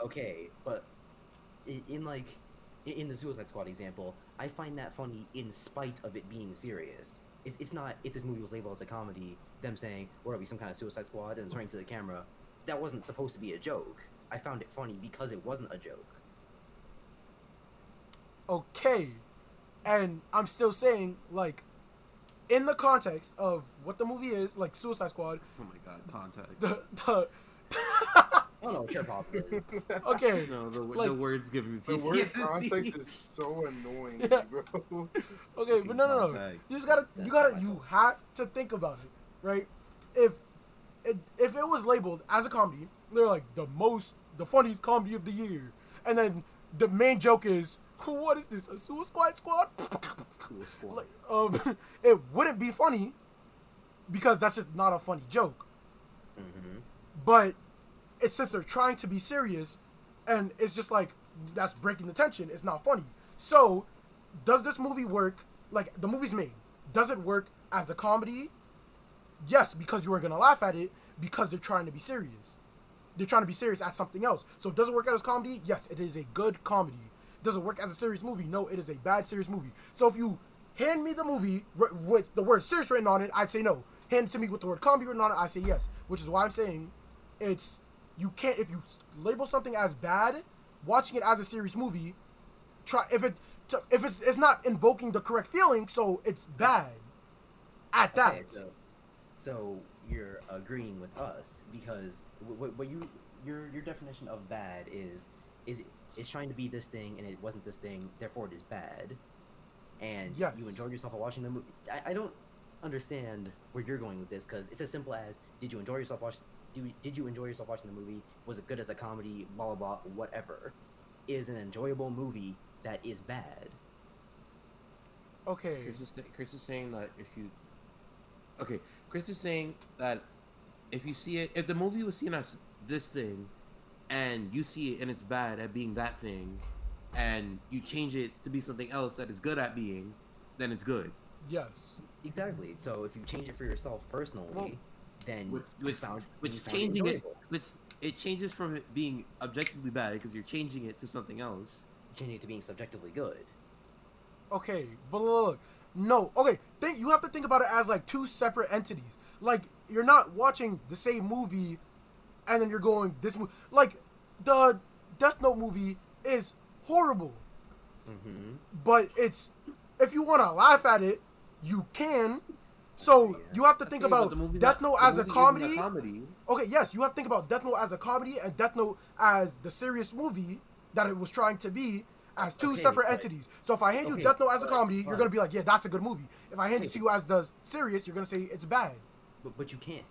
Okay, but in, in like in, in the Suicide Squad example, I find that funny in spite of it being serious. It's, it's not if this movie was labeled as a comedy, them saying, "What are we, some kind of Suicide Squad?" and turning to the camera. That wasn't supposed to be a joke. I found it funny because it wasn't a joke.
Okay, and I'm still saying like, in the context of what the movie is, like Suicide Squad,
Oh my god, contact.
the the.
Oh no, sure, Pop.
okay,
No, the,
Like-
the words give me
The word
PTSD.
context is so annoying,
Yeah.
bro.
Okay, but no, no, no. You just gotta, you gotta, you have to think about it, right? If, it, if it was labeled as a comedy, they're like the most, the funniest comedy of the year, and then the main joke is, what is this, a Suicide Squad?
Squad.
like, um, it wouldn't be funny because that's just not a funny joke.
hmm
But it's since they're trying to be serious, and it's just like that's breaking the tension. It's not funny. So, does this movie work? Like the movie's made. Does it work as a comedy? Yes, because you are gonna laugh at it because they're trying to be serious. They're trying to be serious at something else. So, it does it work as comedy? Yes, it is a good comedy Does it work as a serious movie? No, it is a bad serious movie. So if you hand me the movie r- with the word serious written on it, I'd say no. Hand it to me with the word comedy written on it, I say yes. Which is why I'm saying it's you can't if you label something as bad, watching it as a serious movie, try if it if it's it's not invoking the correct feeling, so it's bad. At that.
Okay, so, so you're agreeing with us because what, what you your your definition of bad is is is trying to be this thing and it wasn't this thing, therefore it is bad. And
Yes.
you enjoyed yourself while watching the movie. I, I don't understand where you're going with this because it's as simple as did you enjoy yourself watching do, did you enjoy yourself watching the movie? Was it good as a comedy? Blah blah blah. Whatever. Is an enjoyable movie that is bad.
Okay.
Chris is, Chris is saying that if you, okay, Chris is saying that if you see it, if the movie was seen as this thing, and you see it and it's bad at being that thing, and you change it to be something else that it's good at being, then it's good.
Yes.
Exactly. So if you change it for yourself personally,
Well,
then
Which,
you
which,
found
which
you found
changing it,
enjoyable.
which it changes from it being objectively bad because you're changing it to something else.
changing it to being subjectively good.
Okay, but look, no. Okay, think you have to think about it as like two separate entities. Like you're not watching the same movie, and then you're going this movie. Like the Death Note movie is horrible,
Mm-hmm.
but it's if you want to laugh at it, you can. So
Yeah.
you have to think
but
about
movie's
Death Note as a comedy.
comedy.
Okay, yes, you have to think about Death Note as a comedy and Death Note as the serious movie that it was trying to be as two
Okay,
separate entities. So if I hand you Death Note as a comedy, you're gonna be like, yeah, that's a good movie. If I hand it to you as the serious, you're gonna say it's bad.
But, but you can't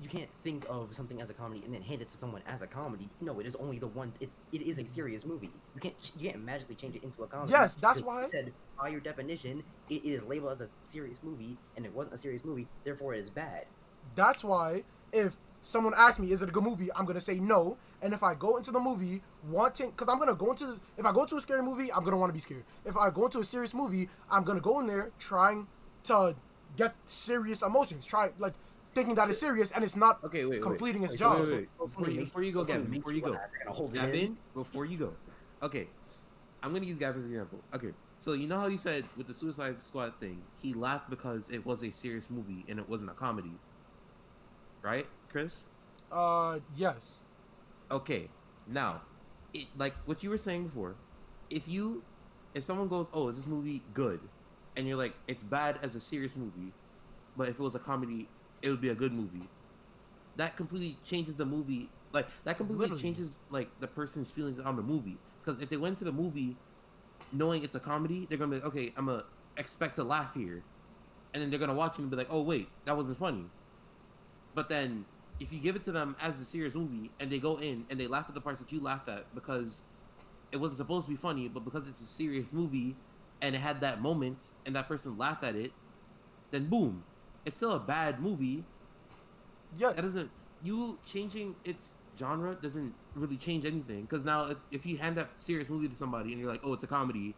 you can't think of something as a comedy and then hand it to someone as a comedy. No, it is only the one. It's it is a serious movie. You can't you can't magically change it into a comedy.
Yes, that's why-
you said by your definition it is labeled as a serious movie and it wasn't a serious movie. Therefore, it is bad.
That's why if someone asks me, is it a good movie? I'm gonna say no. And if I go into the movie wanting, because I'm gonna go into, the, if I go to a scary movie, I'm gonna want to be scared. If I go into a serious movie, I'm gonna go in there trying to get serious emotions. Try like thinking that it's serious and it's not
Okay, wait, wait.
completing its
Wait,
job.
so-
wait, wait. Before you- before you go,
something
Gavin, before
you
you go.
laugh, you're gonna hold it in.
Gavin, before you go. Okay. I'm gonna use Gavin's example. Okay. So you know how you said with the Suicide Squad thing, he laughed because it was a serious movie and it wasn't a comedy. Right, Chris?
Uh, yes.
Okay. Now, it, like what you were saying before, if you if someone goes, "Oh, is this movie good?" and you're like, "It's bad as a serious movie," but if it was a comedy, it would be a good movie. That completely changes the movie. Like that completely
Literally.
changes like the person's feelings on the movie. Because if they went to the movie knowing it's a comedy, they're gonna be like, "Okay, I'm gonna expect to laugh here," and then they're gonna watch it and be like, "Oh wait, that wasn't funny." But then if you give it to them as a serious movie and they go in and they laugh at the parts that you laughed at because it wasn't supposed to be funny, but because it's a serious movie and it had that moment and that person laughed at it, then boom, it's still a bad movie.
Yeah.
That doesn't you changing its genre doesn't really change anything because now if, if you hand that serious movie to somebody and you're like, oh, it's a comedy,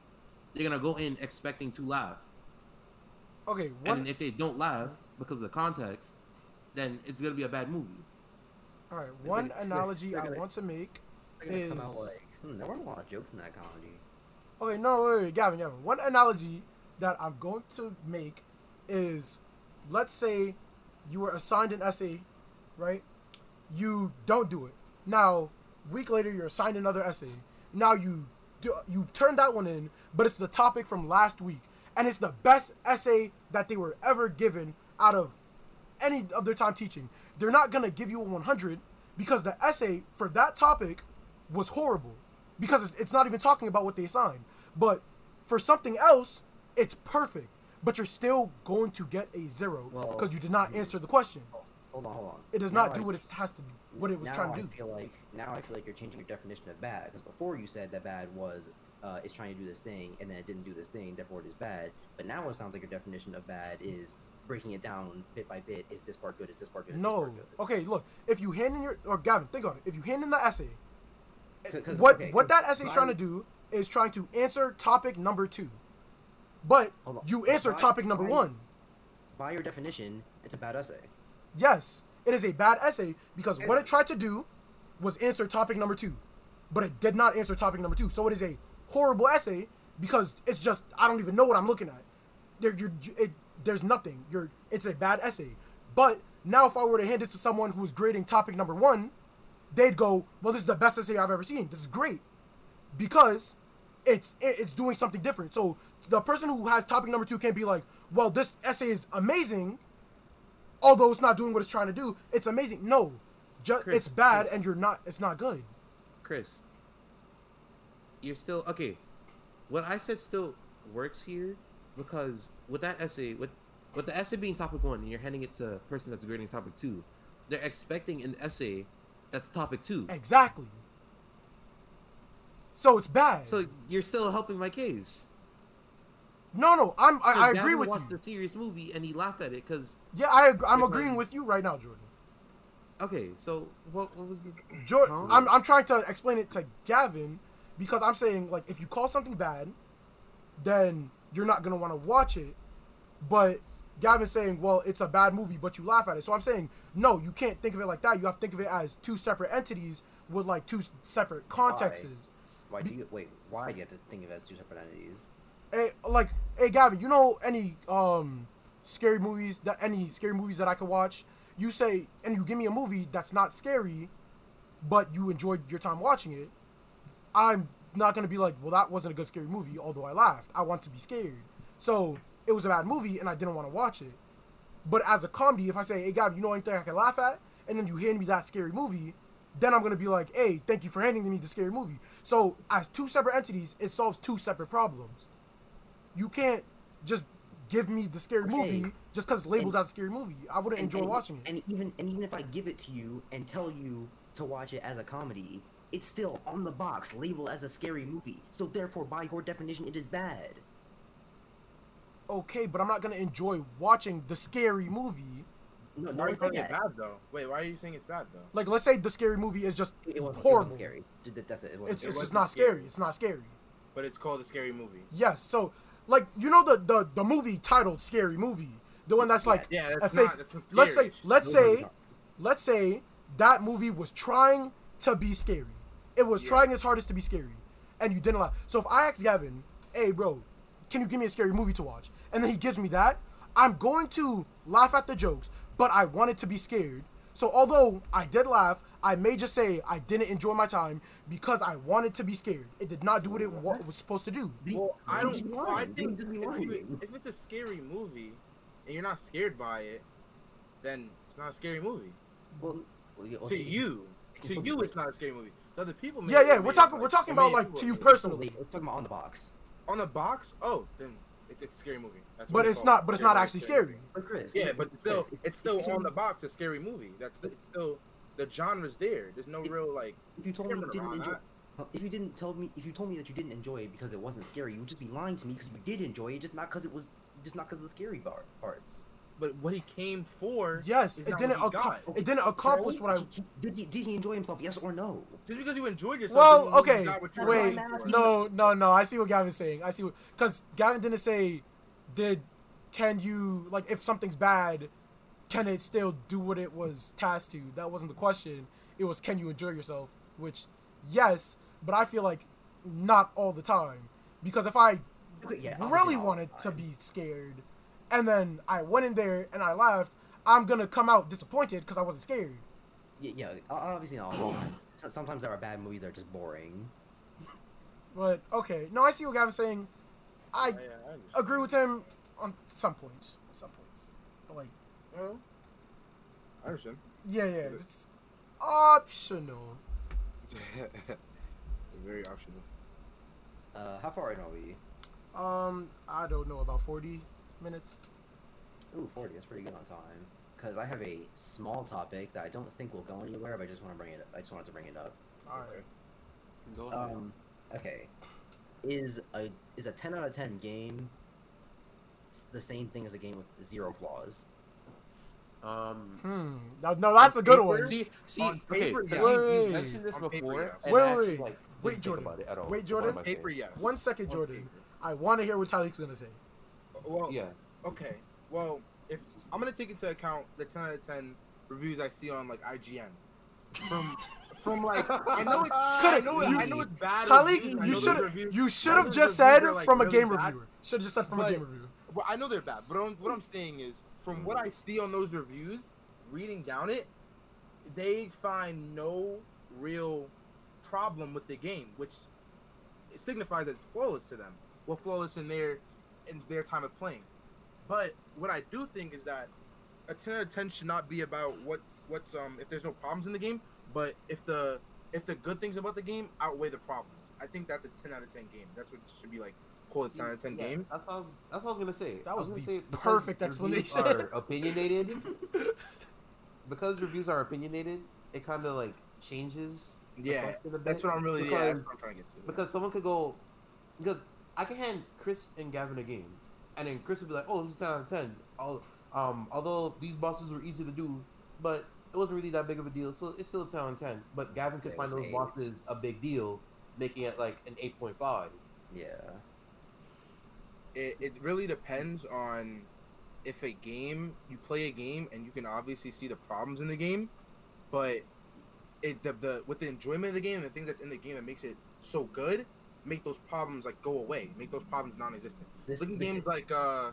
they're gonna go in expecting to laugh,
Okay.
and if they don't laugh because of the context, then it's gonna be a bad movie.
All right. One
they're-
analogy
they're
I
gonna-
want to make.
They're gonna come out
Is-
like, hmm, there weren't a lot of jokes in that comedy.
Okay, no, wait, wait, Gavin, Gavin. One analogy that I'm going to make is, let's say, you were assigned an essay, right? You don't do it. Now, week later, you're assigned another essay. Now you do, you turn that one in, but it's the topic from last week, and it's the best essay that they were ever given out of any of their time teaching. They're not gonna give you a 100 because the essay for that topic was horrible because it's, it's not even talking about what they assigned. But for something else, it's perfect. But you're still going to get a zero
Well,
because you did not answer the question.
Hold on, hold on.
It does
Now
not do
I-
what it has to what it was trying to do.
I feel like now I feel like you're changing your definition of bad because before you said that bad was uh, is trying to do this thing and then it didn't do this thing, therefore it is bad. But now it sounds like your definition of bad is breaking it down bit by bit. Is this part good? Is this part good? Is
No.
part good?
Okay, look. If you hand in your or Gavin, think on it. If you hand in the essay,
'Cause-
what
okay,
what that essay
is
trying to do is trying to answer topic number two. But you answer
By-
topic number
by-
one.
By your definition, it's a bad essay.
Yes, it is a bad essay because what it tried to do was answer topic number two, but it did not answer topic number two. So it is a horrible essay because it's just I don't even know what I'm looking at. There, you're, it, there's nothing. You're, it's a bad essay. But now, if I were to hand it to someone who's grading topic number one, they'd go, "Well, this is the best essay I've ever seen. This is great," because it's it's doing something different. So the person who has topic number two can't be like, "Well, this essay is amazing," although it's not doing what it's trying to do. It's amazing. No, just it's bad,
Chris.
and you're not. It's not good.
Chris, you're still okay. What I said still works here because with that essay, with with the essay being topic one, and you're handing it to a person that's grading topic two, they're expecting an essay that's topic two.
Exactly. So it's bad.
So you're still helping my case.
no, no, I'm I, I agree
Gavin
with
watched
you.
the serious movie and he laughed at it because
Yeah, I, I'm agreeing with you right now, Jordan.
okay. So what what was the
Jordan,
Huh?
I'm I'm trying to explain it to Gavin because I'm saying like if you call something bad, then you're not gonna want to watch it. But Gavin's saying, well, it's a bad movie, but you laugh at it. So I'm saying, no, you can't think of it like that. You have to think of it as two separate entities with like two separate contexts.
Why do you wait? Why do you have to think of it as two separate entities?
Hey, like, hey, Gavin, you know any um scary movies that any scary movies that I could watch? You say, and you give me a movie that's not scary, but you enjoyed your time watching it. I'm not gonna be like, well, that wasn't a good scary movie, although I laughed. I want to be scared. So it was a bad movie, and I didn't want to watch it. But as a comedy, if I say, hey, Gavin, you know anything I can laugh at, and then you hand me that scary movie, then I'm gonna be like, hey, thank you for handing me the scary movie. So as two separate entities, it solves two separate problems. You can't just give me the scary
Okay.
movie just because it's labeled
And-
as a scary movie. I wouldn't
And-
enjoy
and-
watching it.
And even and even if I give it to you and tell you to watch it as a comedy, it's still on the box labeled as a scary movie. So therefore, by your definition, it is bad.
okay, but I'm not gonna enjoy watching the scary movie.
No,
Why
no
are you saying
saying
it
that.
bad though? Wait, why are you saying it's bad though?
Like, let's say the scary movie is just
It, it wasn't, it
horrible.
wasn't scary. Th- th- That's it. It wasn't
It's,
scary.
it's just
wasn't scary.
scary. It's not scary.
But it's called a scary movie.
Yes. So, like, you know the the, the movie titled "Scary Movie," the one that's like
Yeah,
a
that's
fake.
not. That's not
let's say let's
Nobody
say let's say that movie was trying to be scary. It was
Yeah.
trying its hardest to be scary, and you didn't laugh. So if I ask Gavin, "Hey, bro, can you give me a scary movie to watch?" and then he gives me that, I'm going to laugh at the jokes, but I wanted to be scared. So although I did laugh, I may just say I didn't enjoy my time because I wanted to be scared. It did not do what it wa- was supposed to do.
Well, I don't.
be
Well, I think if, you, if it's a scary movie and you're not scared by it, then it's not a scary movie.
Well, well,
To you, to you, it's not a scary movie. To other people, maybe
Yeah, yeah, we're
may-
talking- we're talking about, like, to you
it-
It's still
personally.
We're talking about on the box.
on the box. Oh, then it's, it's a scary movie. That's
But it's
called.
not. But it's not actually
movie.
scary.
But Chris.
Yeah, but
it
still, it's still on the box. A scary movie. That's the, it's still the genre's there. There's no
It-
real like.
If you told me you didn't enjoy,
that.
If you didn't tell me, if you told me that you didn't enjoy it because it wasn't scary, you would just be lying to me because you did enjoy it, just not because it was, just not because of the scary bar- parts.
But what he came for.
Yes,
is
it
not
didn't.
what he
acco-
got.
it didn't accomplish
So,
what I.
he- he- did he did he enjoy himself? Yes or no?
Just because you enjoyed yourself.
Well,
doesn't you
okay.
what you
Wait,
were going for.
no, no, no. I see what Gavin's saying. I see what because Gavin didn't say, did can you like if something's bad, can it still do what it was tasked to? That wasn't the question. It was can you enjoy yourself? Which, yes, but I feel like not all the time because if I
yeah,
really
not all the
wanted to be scared, and then I went in there and I laughed, I'm gonna come out disappointed because I wasn't scared.
Yeah, yeah, o- obviously not all the time. So- Sometimes there are bad movies that are just boring.
But okay, no, I see what Gavin's saying. I
Yeah, yeah, I
agree with him on some points. Some points. But like,
Well, I understand.
yeah, yeah, it's optional.
Very optional.
Uh, how far in are we?
Um, I don't know about forty minutes.
Ooh, 40, that's pretty good on time. Because I have a small topic that I don't think will go anywhere, but I just want to bring it I just wanted to bring it up.
All right.
Go ahead.
Um, okay. Is a is a 10 out of 10 game the same thing as a game with zero flaws?
Um,
Hmm. No, no, that's a good one.
See, see,
On
okay,
paper,
yeah,
yes.
you- you
Wait.
mentioned this
On paper,
before.
yes.
and
Wait,
I
wait,
like,
wait, Jordan.
about it at all.
Wait,
So what am
Jordan.
I?
Paper, yes.
One second,
On
Jordan.
paper.
I want to hear what Tylik's gonna say.
Well,
Yeah.
okay. Well, if I'm gonna take into account the 10 out of 10 reviews I see on like IGN from from like I know it, I know it, I know it's bad.
Tylik,
reviews,
you should have you should have just said
like,
from a game
bad.
reviewer. Should have just said from a game reviewer.
Well, I know they're bad, but I'm, what I'm saying is, from what I mm. see on those reviews, reading down it, they find no real problem with the game, which signifies that it's flawless to them. Well, flawless in their in their time of playing. But what I do think is that a 10 out of 10 should not be about what what's um if there's no problems in the game, but if the if the good things about the game outweigh the problems. I think that's a 10 out of 10 game. That's what should be like called a 10 out of 10
Yeah,
game.
That's what I was, that's what I was gonna say.
That
I
was
gonna
the
say because
perfect
reviews
explanation.
Are opinionated. because reviews are opinionated, it kind of like changes.
Yeah,
question a bit,
That's what I'm really yeah,
because,
that's what I'm trying to get to.
because someone could go because I can hand Chris and Gavin a game, and then Chris would be like, "Oh, it was a ten out of ten. Al- Um, although these bosses were easy to do, but it wasn't really that big of a deal, so it's still a ten out of ten. But Gavin could
It
find those
eight.
bosses a big deal, making it like an eight point five.
Yeah.
it, it really depends on if a game you play a game and you can obviously see the problems in the game, but it the, the with the enjoyment of the game and the things that's in the game that makes it so good, make those problems like go away, make those problems non-existent.
This,
Look at games like uh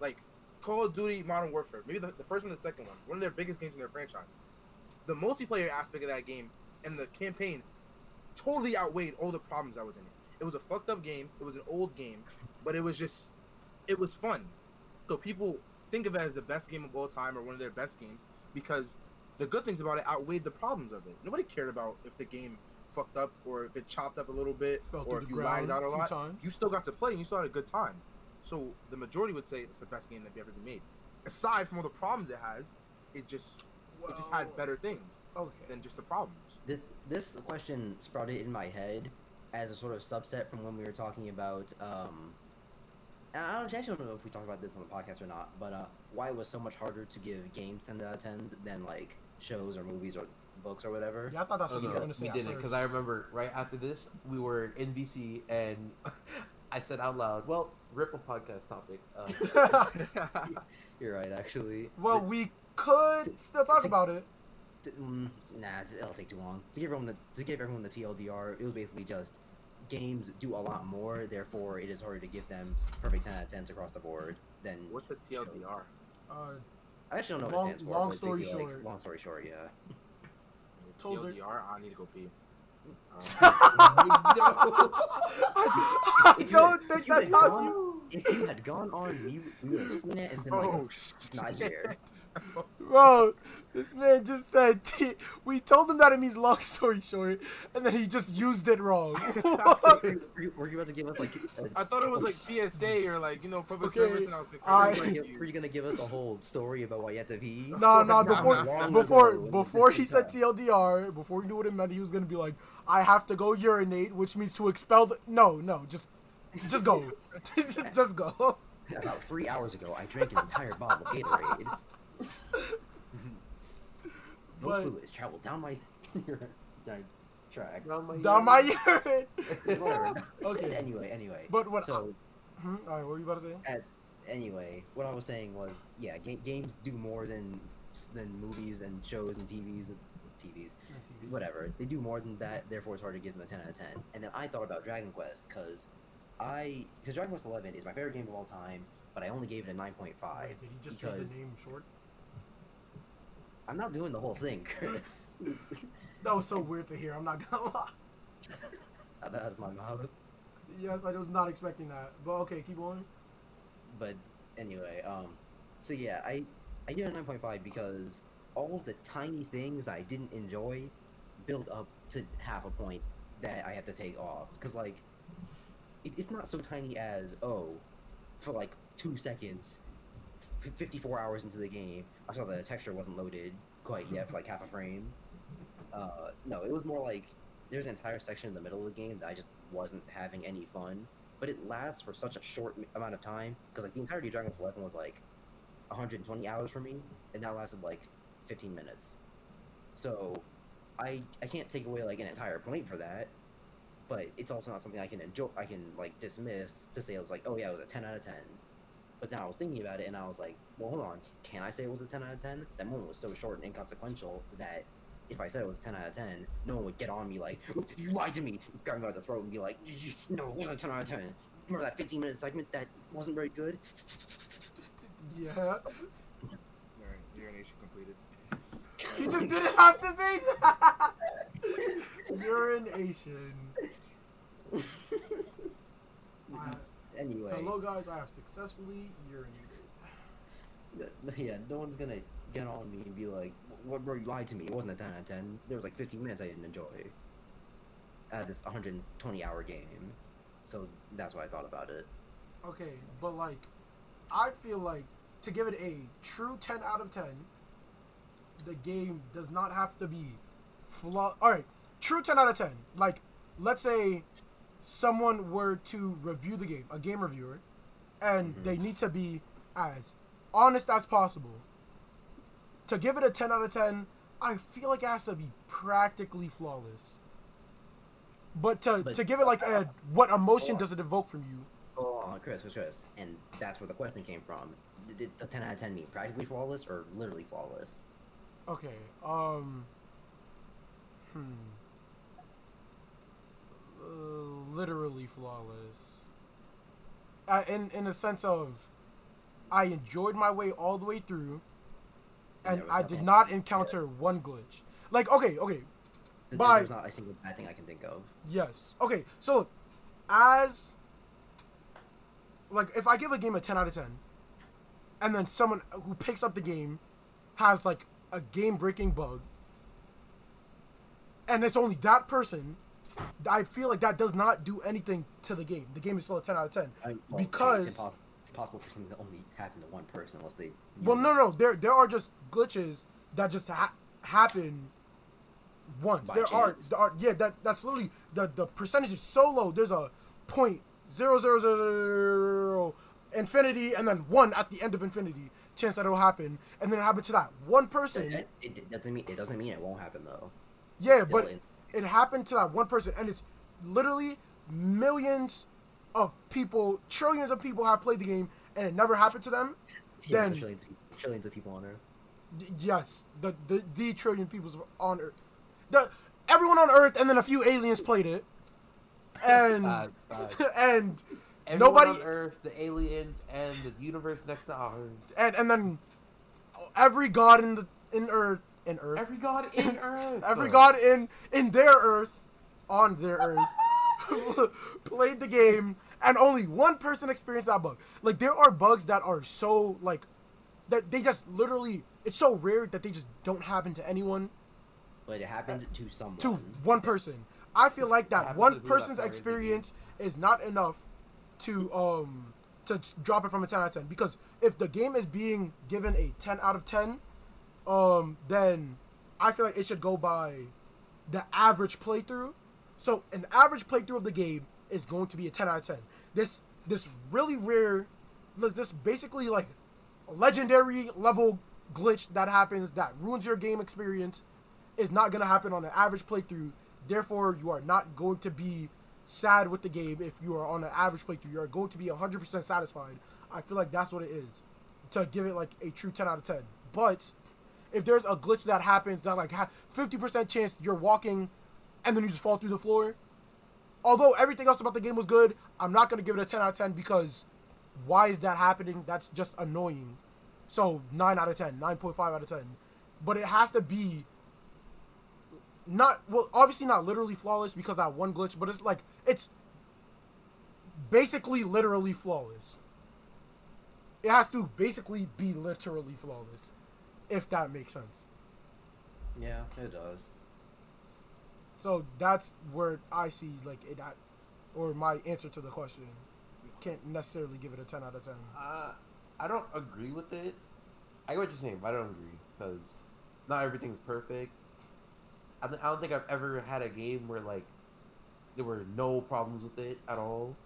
like Call of Duty Modern Warfare, maybe the, the first one, and the second one, one of their biggest games in their franchise. The multiplayer aspect of that game and the campaign totally outweighed all the problems that was in it. It was a fucked up game. It was an old game, but it was just, it was fun. So people think of it as the best game of all time or one of their best games because the good things about it outweighed the problems of it. Nobody cared about if the game fucked up or if it chopped up a little bit
Fell
or if you
ground
lagged out a
a few
lot.
times.
You still got to play and you still had a good time. So the majority would say it's the best game that ever been made. Aside from all the problems it has, it just it just had better things
Okay.
than just the problems.
this this question sprouted in my head as a sort of subset from when we were talking about um I don't, actually don't know if we talked about this on the podcast or not, but uh, why it was so much harder to give games 10 out of 10s than like shows or movies or books or whatever.
Yeah, I thought that's what you
no,
were going to say
we didn't because I remember right after this we were in VC and I said out loud, "Well, Ripple podcast topic." Uh,
You're right, actually.
well, we could still talk about it.
T- mm, nah, it'll take too long. To give everyone the to give everyone the TLDR, it was basically just games do a lot more, therefore it is harder to give them perfect 10 out of 10s across the board than
What's the TLDR?
Uh,
I actually don't know
Long-
what it stands for.
long story
basically, like,
short.
long story short, yeah.
Told her-
I need to go pee.
Um, I don't think that's how you.
If you had gone on mute, we would have seen it and been like,
oh
not here.
Bro, this man just said T- we told him that it means long story short, and then he just used it wrong.
were, you, were you about to give us like? A,
I thought it was like PSA or like you know public
Okay,
service announcement.
I-
were, you gonna give, were you gonna give us a whole story about why you had to pee?
no, no,
Nah,
before
nah,
before
ago,
before he said
done.
TLDR, before he knew what it meant, he was gonna be like, I have to go urinate, which means to expel the. No, no, just just go, just, just go.
About three hours ago, I drank an entire bottle of Gatorade. No
But-
fluids traveled down my, my track.
down my
Down my urine. Okay.
Anyway, anyway.
But what?
So
Hmm? All right, what were you about to say?
At, anyway, what I was saying was, yeah, ga- games do more than than movies and shows and TVs and TVs, whatever. They do more than that. Therefore, it's hard to give them a ten out of ten. And then I thought about Dragon Quest because I because Dragon Quest Eleven is my favorite game of all time, but I only gave it a nine point five
Wait, did he just
because
the name short?
I'm not doing the whole thing, Chris.
That was so weird to hear. I'm not gonna lie.
out of my mouth.
Yes, I was not expecting that. But okay, keep going.
but anyway, um, so yeah, I I give it a nine point five because all the tiny things I didn't enjoy build up to half a point that I have to take off. Cause like, it, it's not so tiny as oh, for like two seconds, f- fifty four hours into the game, I saw the texture wasn't loaded quite yet for like half a frame. Uh, no, it was more like there's an entire section in the middle of the game that I just wasn't having any fun but it lasts for such a short amount of time because like the entirety of Dragon Quest Eleven was like 120 hours for me, and that lasted like 15 minutes. So I I can't take away like an entire point for that, but it's also not something I can enjoy. I can like dismiss to say it was like oh yeah it was a 10 out of 10. But then I was thinking about it and I was like, well hold on, can I say it was a 10 out of 10? That moment was so short and inconsequential that if I said it was a 10 out of 10, no one would get on me like, you lied to me, grab me by the throat and be like, no, it wasn't a 10 out of 10. Remember that 15 minute segment that wasn't very good?
Yeah.
Urination completed.
He just didn't have to say that. Urination. I-
anyway,
hello guys, I have successfully urinated.
yeah, no one's gonna get on me and be like, what, bro, you lied to me. It wasn't a 10 out of 10. There was like 15 minutes I didn't enjoy. At this 120 hour game. So that's why I thought about it.
Okay, but like, I feel like to give it a true 10 out of 10, the game does not have to be flaw. All right, true 10 out of 10. Like, let's say someone were to review the game, a game reviewer, and
Mhm.
they need to be as honest as possible. To give it a 10 out of 10, I feel like it has to be practically flawless. But to,
But-
to give it like a what emotion does it evoke from you?
Oh, Chris, Chris, Chris. And that's where the question came from. Did- Did the 10 out of 10 mean practically flawless or literally flawless?
Okay. Um. Hmm. Uh, literally flawless. Uh, in in a sense of, I enjoyed my way all the way through, and
There
I did not encounter one glitch. Like okay, okay,
Th-
By-
There's not a single bad thing I can think of.
yes, okay. So look, as like if I give a game a ten out of ten, and then someone who picks up the game has like a game breaking bug, and it's only that person, I feel like that does not do anything to the game. The game is still a ten out of ten.
I, well,
Because-
it's, impos- it's impossible for something to only happen to one person unless they.
Well, no, no, there there are just glitches that just ha- happen once. There are, there are, yeah, that that's literally the the percentage is so low. There's a point zero zero zero zero infinity, and then one at the end of infinity. Chance that it'll happen, and then it happened to that one person.
It, it, it doesn't mean it doesn't mean it won't happen though.
Yeah, but
in-
it happened to that one person, and it's literally millions of people, trillions of people have played the game, and it never happened to them.
Yeah,
then-
trillions, of- trillions of people on Earth.
Y- Yes, the the, the trillion people on Earth, the everyone on Earth, and then a few aliens played it, and
facts.
and
Everyone
Nobody-
on Earth, the aliens, and the universe next to ours.
and and then every god in the in Earth in Earth,
Every god in Earth.
every god in in their Earth, on their Earth, played the game, and only one person experienced that bug. Like there are bugs that are so like that they just literally it's so rare that they just don't happen to anyone.
But it happened to someone.
to one person. I feel like that one
to that
person's
far into the game.
experience is not enough to um to drop it from a 10 out of 10 because if the game is being given a 10 out of 10 um then I feel like it should go by the average playthrough. So an average playthrough of the game is going to be a 10 out of 10. This this really rare look, this basically like legendary level glitch that happens that ruins your game experience is not going to happen on an average playthrough. Therefore, you are not going to be sad with the game if you are on an average playthrough. You are going to be 100% satisfied. I feel like that's what it is to give it like a true 10 out of 10. But if there's a glitch that happens that like 50% chance you're walking and then you just fall through the floor, although everything else about the game was good, I'm not going to give it a 10 out of 10 because why is that happening? That's just annoying. So 9 out of 10, 9.5 out of 10. But it has to be not well obviously not literally flawless because that one glitch, but it's like it's basically literally flawless. It has to basically be literally flawless, if that makes sense.
Yeah, it does.
So that's where I see like it at, or my answer to the question. Can't necessarily give it a ten out of ten.
Uh, I don't agree with it. I get what you're saying, but I don't agree because not everything's perfect. I, I don't think I've ever had a game where like there were no problems with it at all.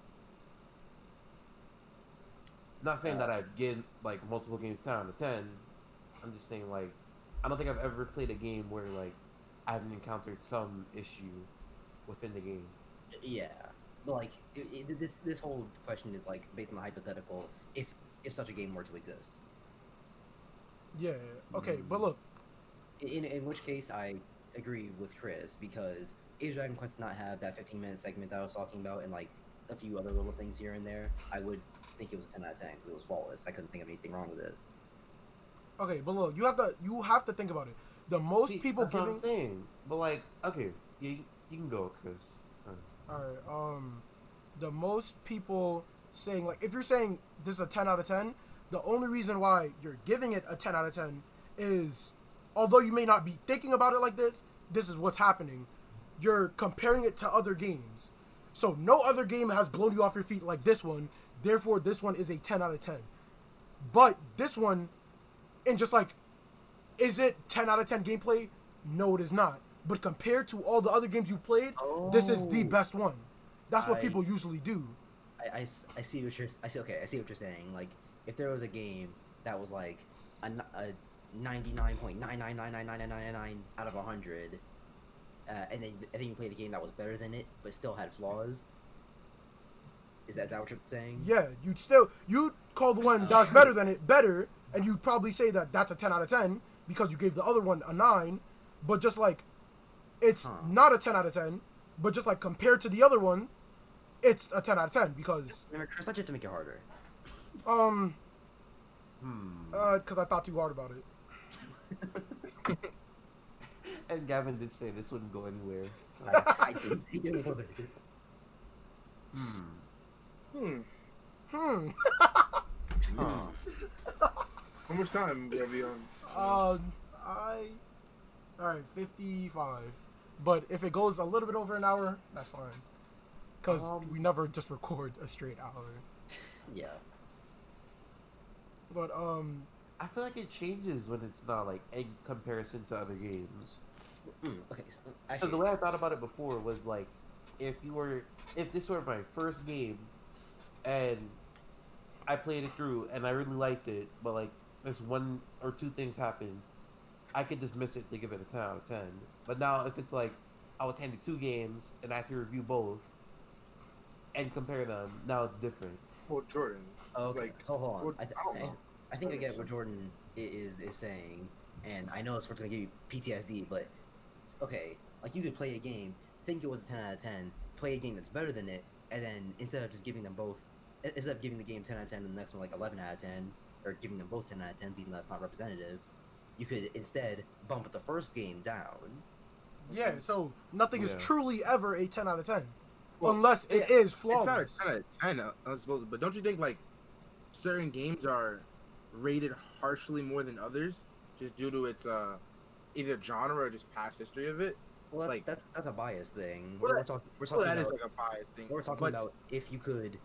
Not saying that I've given like multiple games ten out of ten. I'm just saying like I don't think I've ever played a game where like I haven't encountered some issue within the game.
Yeah, but like it, it, this this whole question is like based on the hypothetical. If if such a game were to exist,
Yeah. Okay, but hmm. look,
in in which case I agree with Chris because Age Dragon Quest did not have that 15 minute segment that I was talking about and like a few other little things here and there. I would think it was a 10 out of 10 because it was flawless. I couldn't think of anything wrong with it.
Okay, but look, you have to you have to think about it. The most
See,
people
that's what
giving
I'm saying. But like, okay, you you can go, Chris.
All right. Um, the most people saying like if you're saying this is a 10 out of 10, the only reason why you're giving it a 10 out of 10 is, although you may not be thinking about it like this, this is what's happening. You're comparing it to other games. So no other game has blown you off your feet like this one. Therefore, this one is a 10 out of 10. But this one, and just like, is it 10 out of 10 gameplay? No, it is not. But compared to all the other games you've played, this is the
Oh.
best one. That's what
I-
people usually do.
I, I I see what you're I see okay I see what you're saying like if there was a game that was like a, a 99.9999999 out of 100 uh, and then and then you played a game that was better than it but still had flaws is that, is that what you're saying
Yeah, you'd still you'd call the one that's better than it better, and you'd probably say that that's a 10 out of 10 because you gave the other one a 9. But just like, it's
Huh.
not a 10 out of 10. But just like compared to the other one, it's a 10 out of 10 because
Remember, Chris I tried to make it harder
um
hmm.
uh because I thought too hard about it.
and Gavin did say this wouldn't go anywhere.
I didn't think it would
hmm.
Hmm.
Hmm.
huh.
How much time will be on?
Um, I. All right, fifty-five. But if it goes a little bit over an hour, that's fine. Cause
Um,
we never just record a straight hour.
yeah
But um,
I feel like it changes when it's not like in comparison to other games.
Mm, okay so
Because
actually
the way I thought about it before was like, if you were, if this were my first game, and I played it through and I really liked it, but like there's one or two things happened, I could dismiss it to give it a ten out of ten. But now if it's like I was handed two games and I had to review both and compare them, now it's different.
Well, Jordan.
Okay,
Like,
hold on.
what-
I, th-
I don't
I, think I get
makes
what. Jordan is is saying, and I know it's what's gonna give you PTSD, but it's- okay, like you could play a game, think it was a ten out of ten, play a game that's better than it, and then instead of just giving them both, i- instead of giving the game ten out of ten and the next one like eleven out of ten, or giving them both ten out of tens, even though that's not representative, you could instead bump the first game down.
yeah. So nothing
Yeah.
is truly ever a ten out of ten,
Well,
unless it
it-
is
It's not a 10 out of 10, I suppose, but don't you think, like, certain games are rated harshly more than others just due to its, uh, either genre or just past history of it?
Well, that's
Like-
that's that's a bias thing.
Well,
we're,
that-
talking we're
Well,
talking
that is
about
like a bias thing.
We're talking
but
about if you could,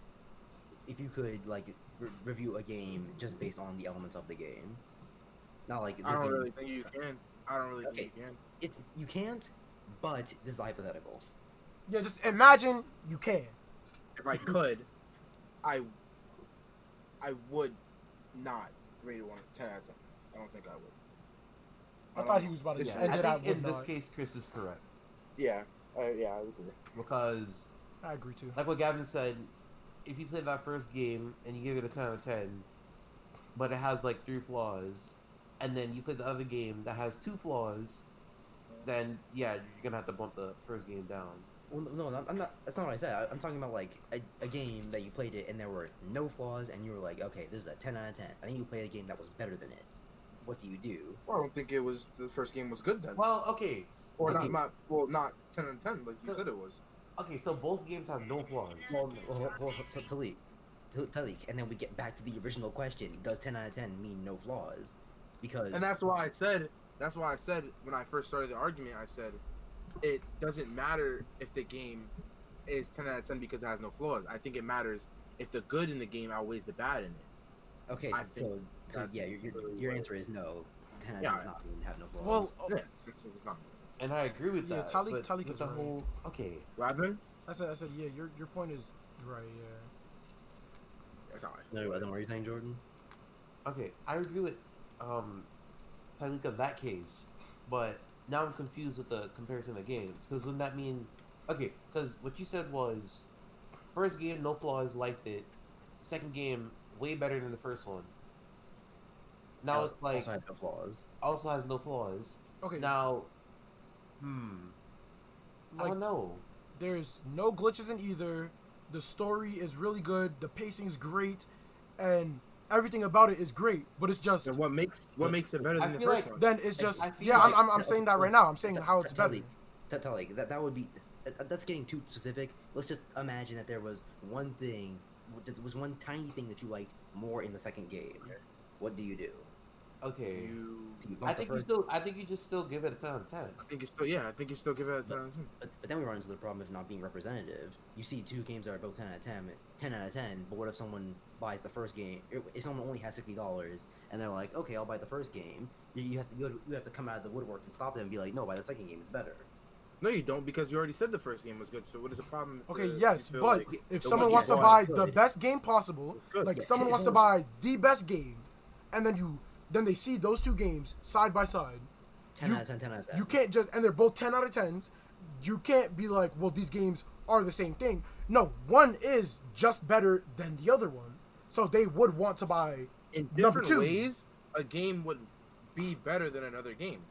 if you could like re- review a game just based on the elements of the game, not like this
I don't
game.
really think you can. I don't really
Okay.
think you can.
It's you can't, but this is hypothetical.
Yeah, just imagine you can.
If I could, I, I would not rate it one 10 out of 10. I don't think I would.
I
don't
thought
know.
he was about to
It's-
say
I
ended I
think in
would
this
not.
case, Chris is correct
Yeah, uh, yeah, I agree.
because
I agree too.
like what Gavin said, if you play that first game and you give it a ten out of ten, but it has like three flaws, and then you play the other game that has two flaws, then yeah, you're gonna have to bump the first game down.
Well, no, no, I'm not. That's not what I said. I, I'm talking about like a, a game that you played it and there were no flaws, and you were like, okay, this is a 10 out of 10. I think you played a game that was better than it. What do you do?
Well, I don't think it was the first game was good then.
Well, okay,
or not,
do-
not, well, not 10 out of 10, like you said it was.
okay, so both games have no flaws.
Well, well, well Tylik, Tylik, and then we get back to the original question: Does 10 out of 10 mean no flaws? Because
And that's why I said, that's why I said when I first started the argument, I said it doesn't matter if the game is 10 out of 10 because it has no flaws. I think it matters if the good in the game outweighs the bad in it.
Okay,
I
so, so, so yeah, your, your,
really
your answer is no. 10 out of
Yeah.
10 does not mean have no flaws.
Well, oh,
Yeah, it's, it's not.
And I agree with
Yeah,
that.
Tylik-
but
Tylik
with
is
the
right.
whole okay.
What happened?
I said, I said, yeah, your your point is right. Yeah.
That's how I feel.
no, then what are you saying, Jordan?
Okay, I agree with um Tylik in that case, but now I'm confused with the comparison of games because wouldn't that mean okay? Because what you said was first game no flaws, liked it. Second game way better than the first one. Now
Also-
it's like
also had no flaws.
also has no flaws.
Okay.
Now Hmm. I don't know.
there's no glitches in either. The story is really good. The pacing's great, and everything about it is great. But it's just
And what makes what makes it better
I
than the
feel
first
like-
one?
then it's just
I feel
yeah. I'm, I'm, I'm saying that right now. I'm saying how it's better.
Tell, tell, like that, that would be that, that's getting too specific. Let's just imagine that there was one thing, there was one tiny thing that you liked more in the second game. What do you do?
Okay.
You,
I think you still. I think you just still give it a ten out of ten.
I think you still yeah. I think you still give it a ten. out of 10.
But, but then we run into the problem of not being representative. You see two games that are both 10 out of 10, 10 out of 10, but what if someone buys the first game? If someone only has $60 and they're like, okay, I'll buy the first game, you, you have to you, you have to come out of the woodwork and stop them and be like, no, buy the second game, it's better.
No, you don't because you already said the first game was good. So what is the problem?
Okay,
the-
yes, but
like
if someone wants to buy the best game possible, like
Yeah,
someone wants to buy the best game, and then you then they see those two games side by side,
10
You-
out of 10, 10 out of 10.
you can't just and they're both 10 out of 10s you can't be like well these games are the same thing no one is just better than the other one so they would want to buy
in different
two.
ways, a game would be better than another game.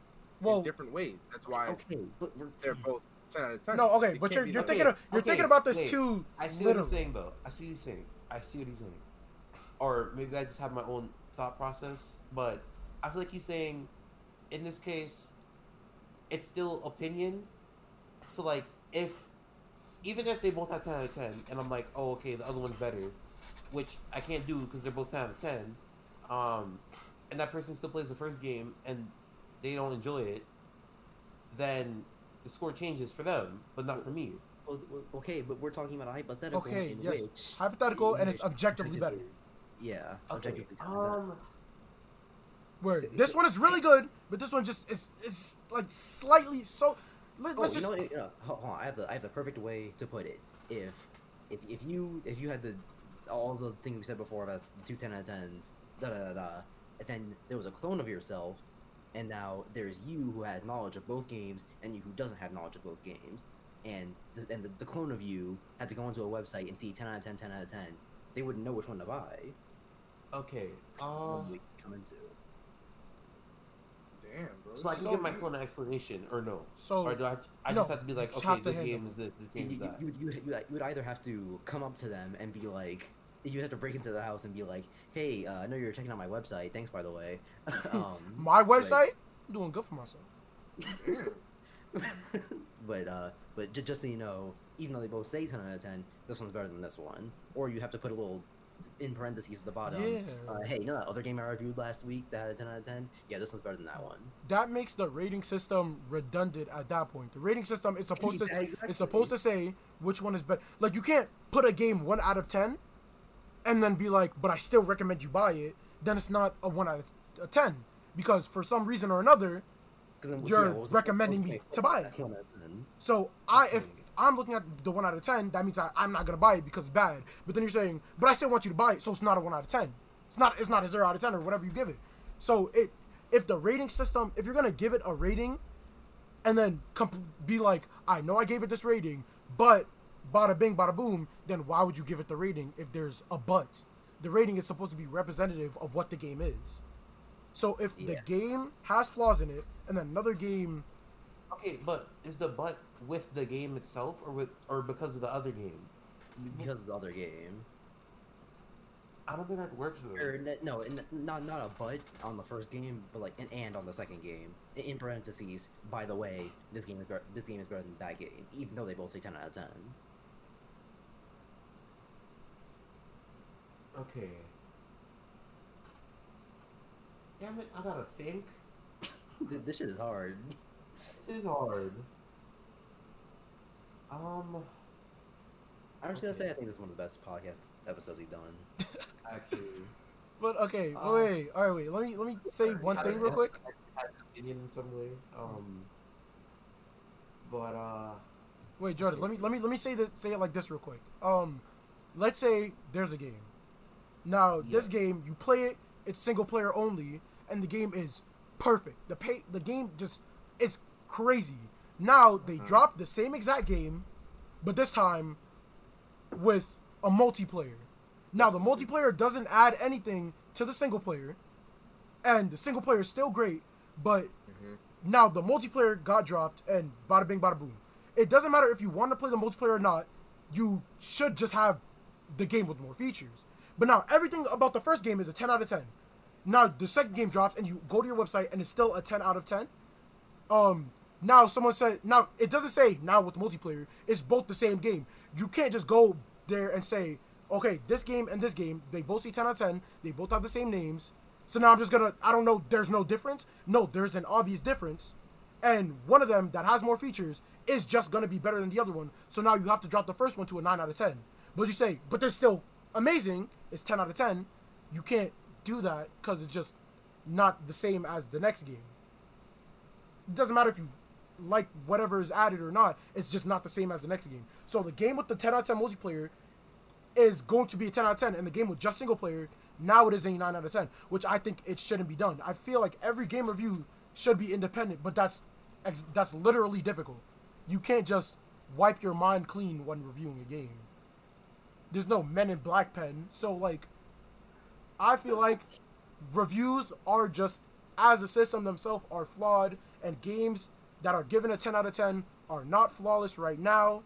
well
in different ways. That's why
Okay, but we're,
they're both ten out of ten.
no okay
It
but you're, you're thinking of, you're
Okay,
thinking about this
wait.
too
I see
literally
what he's saying though. I see what he's saying. I see what he's saying. Or maybe I just have my own thought process, but I feel like he's saying, in this case, it's still opinion. So like, if even if they both have ten out of ten, and I'm like, oh okay, the other one's better, which I can't do because they're both ten out of ten, um, and that person still plays the first game and they don't enjoy it, then the score changes for them, but not for me.
well, well, okay, but we're talking about a hypothetical
okay
in
yes
which
hypothetical and
in
it's
which
objectively better
Yeah,
Okay.
objectively 10 out of 10.
Um.
where this one is really good but this one just is is like slightly so let,
Oh,
let's
you
just
know what? Uh, hold on, I have the I have the perfect way to put it. If if if you if you had the all the things we said before about two 10 out of tens, da da da da, and then there was a clone of yourself, and now there's you who has knowledge of both games and you who doesn't have knowledge of both games, and the, and the, the clone of you had to go onto a website and see 10 out of 10, 10 out of 10. They wouldn't know which one to buy.
Okay.
What
Uh,
would we come into?
Damn, bro.
so I can
So
give my
you-
clone an explanation, or no?
so
or do I? I
no,
just have to be like, okay, this game
them.
is this, this
You,
game is
you,
that.
you, you, you, you would either have to come up to them and be like, you have to break into the house and be like, hey, uh, I know you're checking out my website. Thanks, by the way. um,
my website I'm doing good for myself
but uh, but j- just so you know, even though they both say 10 out of 10, this one's better than this one. Or you have to put a little in parentheses at the bottom.
Yeah.
Uh, hey, you know that other game I reviewed last week that had a 10 out of 10? Yeah, this one's better than that one.
that makes the rating system redundant at that point. The rating system is supposed to it's supposed to say which one is better. Like you can't put a game one out of ten, and then be like, but I still recommend you buy it. Then it's not a one out of a ten because for some reason or another You're
the-
recommending me to buy it.
one out of 10?
So I if. I'm looking at the one out of ten, that means I, I'm not gonna buy it because it's bad. But then you're saying, but I still want you to buy it, so it's not a one out of ten. It's not it's not a zero out of ten or whatever you give it. So it if the rating system, if you're gonna give it a rating, and then comp- be like, I know I gave it this rating, but bada bing, bada boom, then why would you give it the rating if there's a but? The rating is supposed to be representative of what the game is. So if the game has flaws in it, and then another game,
Okay, but is the butt with the game itself, or with, or because of the other game?
Because of the other game.
I don't think that works. though.
Or no, not not a but on the first game, but like an and on the second game. In parentheses, by the way, this game is better, this game is better than that game, even though they both say ten out of ten.
Okay. Damn it! I gotta think.
This shit is hard.
This is hard. Um,
I'm just gonna say I think this is one of the best podcast episodes we've done.
actually,
but okay,
Uh,
wait, all right, wait, let me let me say one
I-
thing real
I-
quick.
I have opinion in some way. Um, but uh,
Wait, Jordan, let me let me let me say that say it like this real quick. Um, let's say there's a game. Now this game you play it, it's single player only, and the game is perfect. The pay the game just it's crazy. Now they
Mhm.
dropped the same exact game, but this time with a multiplayer. Now the multiplayer doesn't add anything to the single player, and the single player is still great, but
Mhm.
Now the multiplayer got dropped and bada bing bada boom. It doesn't matter if you want to play the multiplayer or not. You should just have the game with more features. But now everything about the first game is a 10 out of 10. Now the second game drops and you go to your website and it's still a 10 out of 10. Um now someone said now it doesn't say now with multiplayer, it's both the same game. You can't just go there and say, okay, this game and this game, they both see 10 out of 10, they both have the same names. So now I'm just gonna I don't know, there's no difference. No, there's an obvious difference. And one of them that has more features is just gonna be better than the other one. So now you have to drop the first one to a 9 out of 10. But you say, but they're still amazing, it's 10 out of 10. You can't do that because it's just not the same as the next game. It doesn't matter if you like whatever is added or not, it's just not the same as the next game. So the game with the 10 out of 10 multiplayer is going to be a 10 out of 10, and the game with just single player, now it is a 9 out of 10, which I think it shouldn't be done. I feel like every game review should be independent, but that's that's literally difficult. You can't just wipe your mind clean when reviewing a game. There's no Men in Black pen, so like, I feel like reviews are just as a system themselves are flawed, and games that are given a 10 out of 10 are not flawless right now.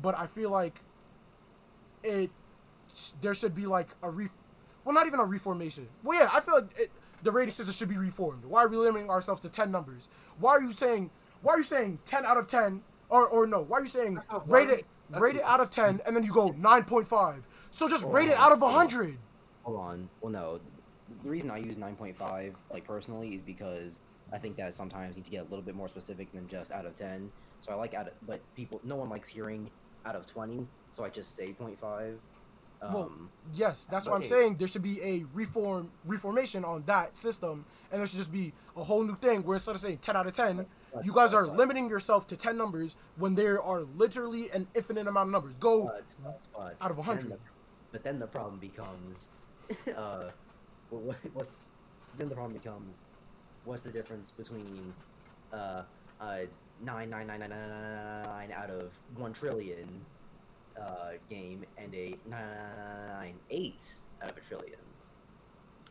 But I feel like it there should be like a re well not even a reformation. Well yeah, I feel like it, the rating system should be reformed. Why are we limiting ourselves to 10 numbers? Why are you saying why are you saying 10 out of 10 or or no, why are you saying rate it rate it out of 10 and then you go 9.5. So just rate it out of
oh.
100.
Hold on. Well, no. The reason I use 9.5, like personally, is because I think that sometimes you need to get a little bit more specific than just out of 10. So I like out of, but people, no one likes hearing out of 20, so I just say 0.5. Um,
Well, Yes, that's what I'm saying. There should be a reform reformation on that system, and there should just be a whole new thing where instead of saying 10 out of 10,
but-
you guys are limiting yourself to 10 numbers when there are literally an infinite amount of numbers. Go
but, but,
out of
then
100.
the- But then the problem becomes, uh, what, what's then the problem becomes, what's the difference between, uh, uh, nine nine nine nine nine nine nine out of one trillion, uh, game and a nine nine eight out of a trillion.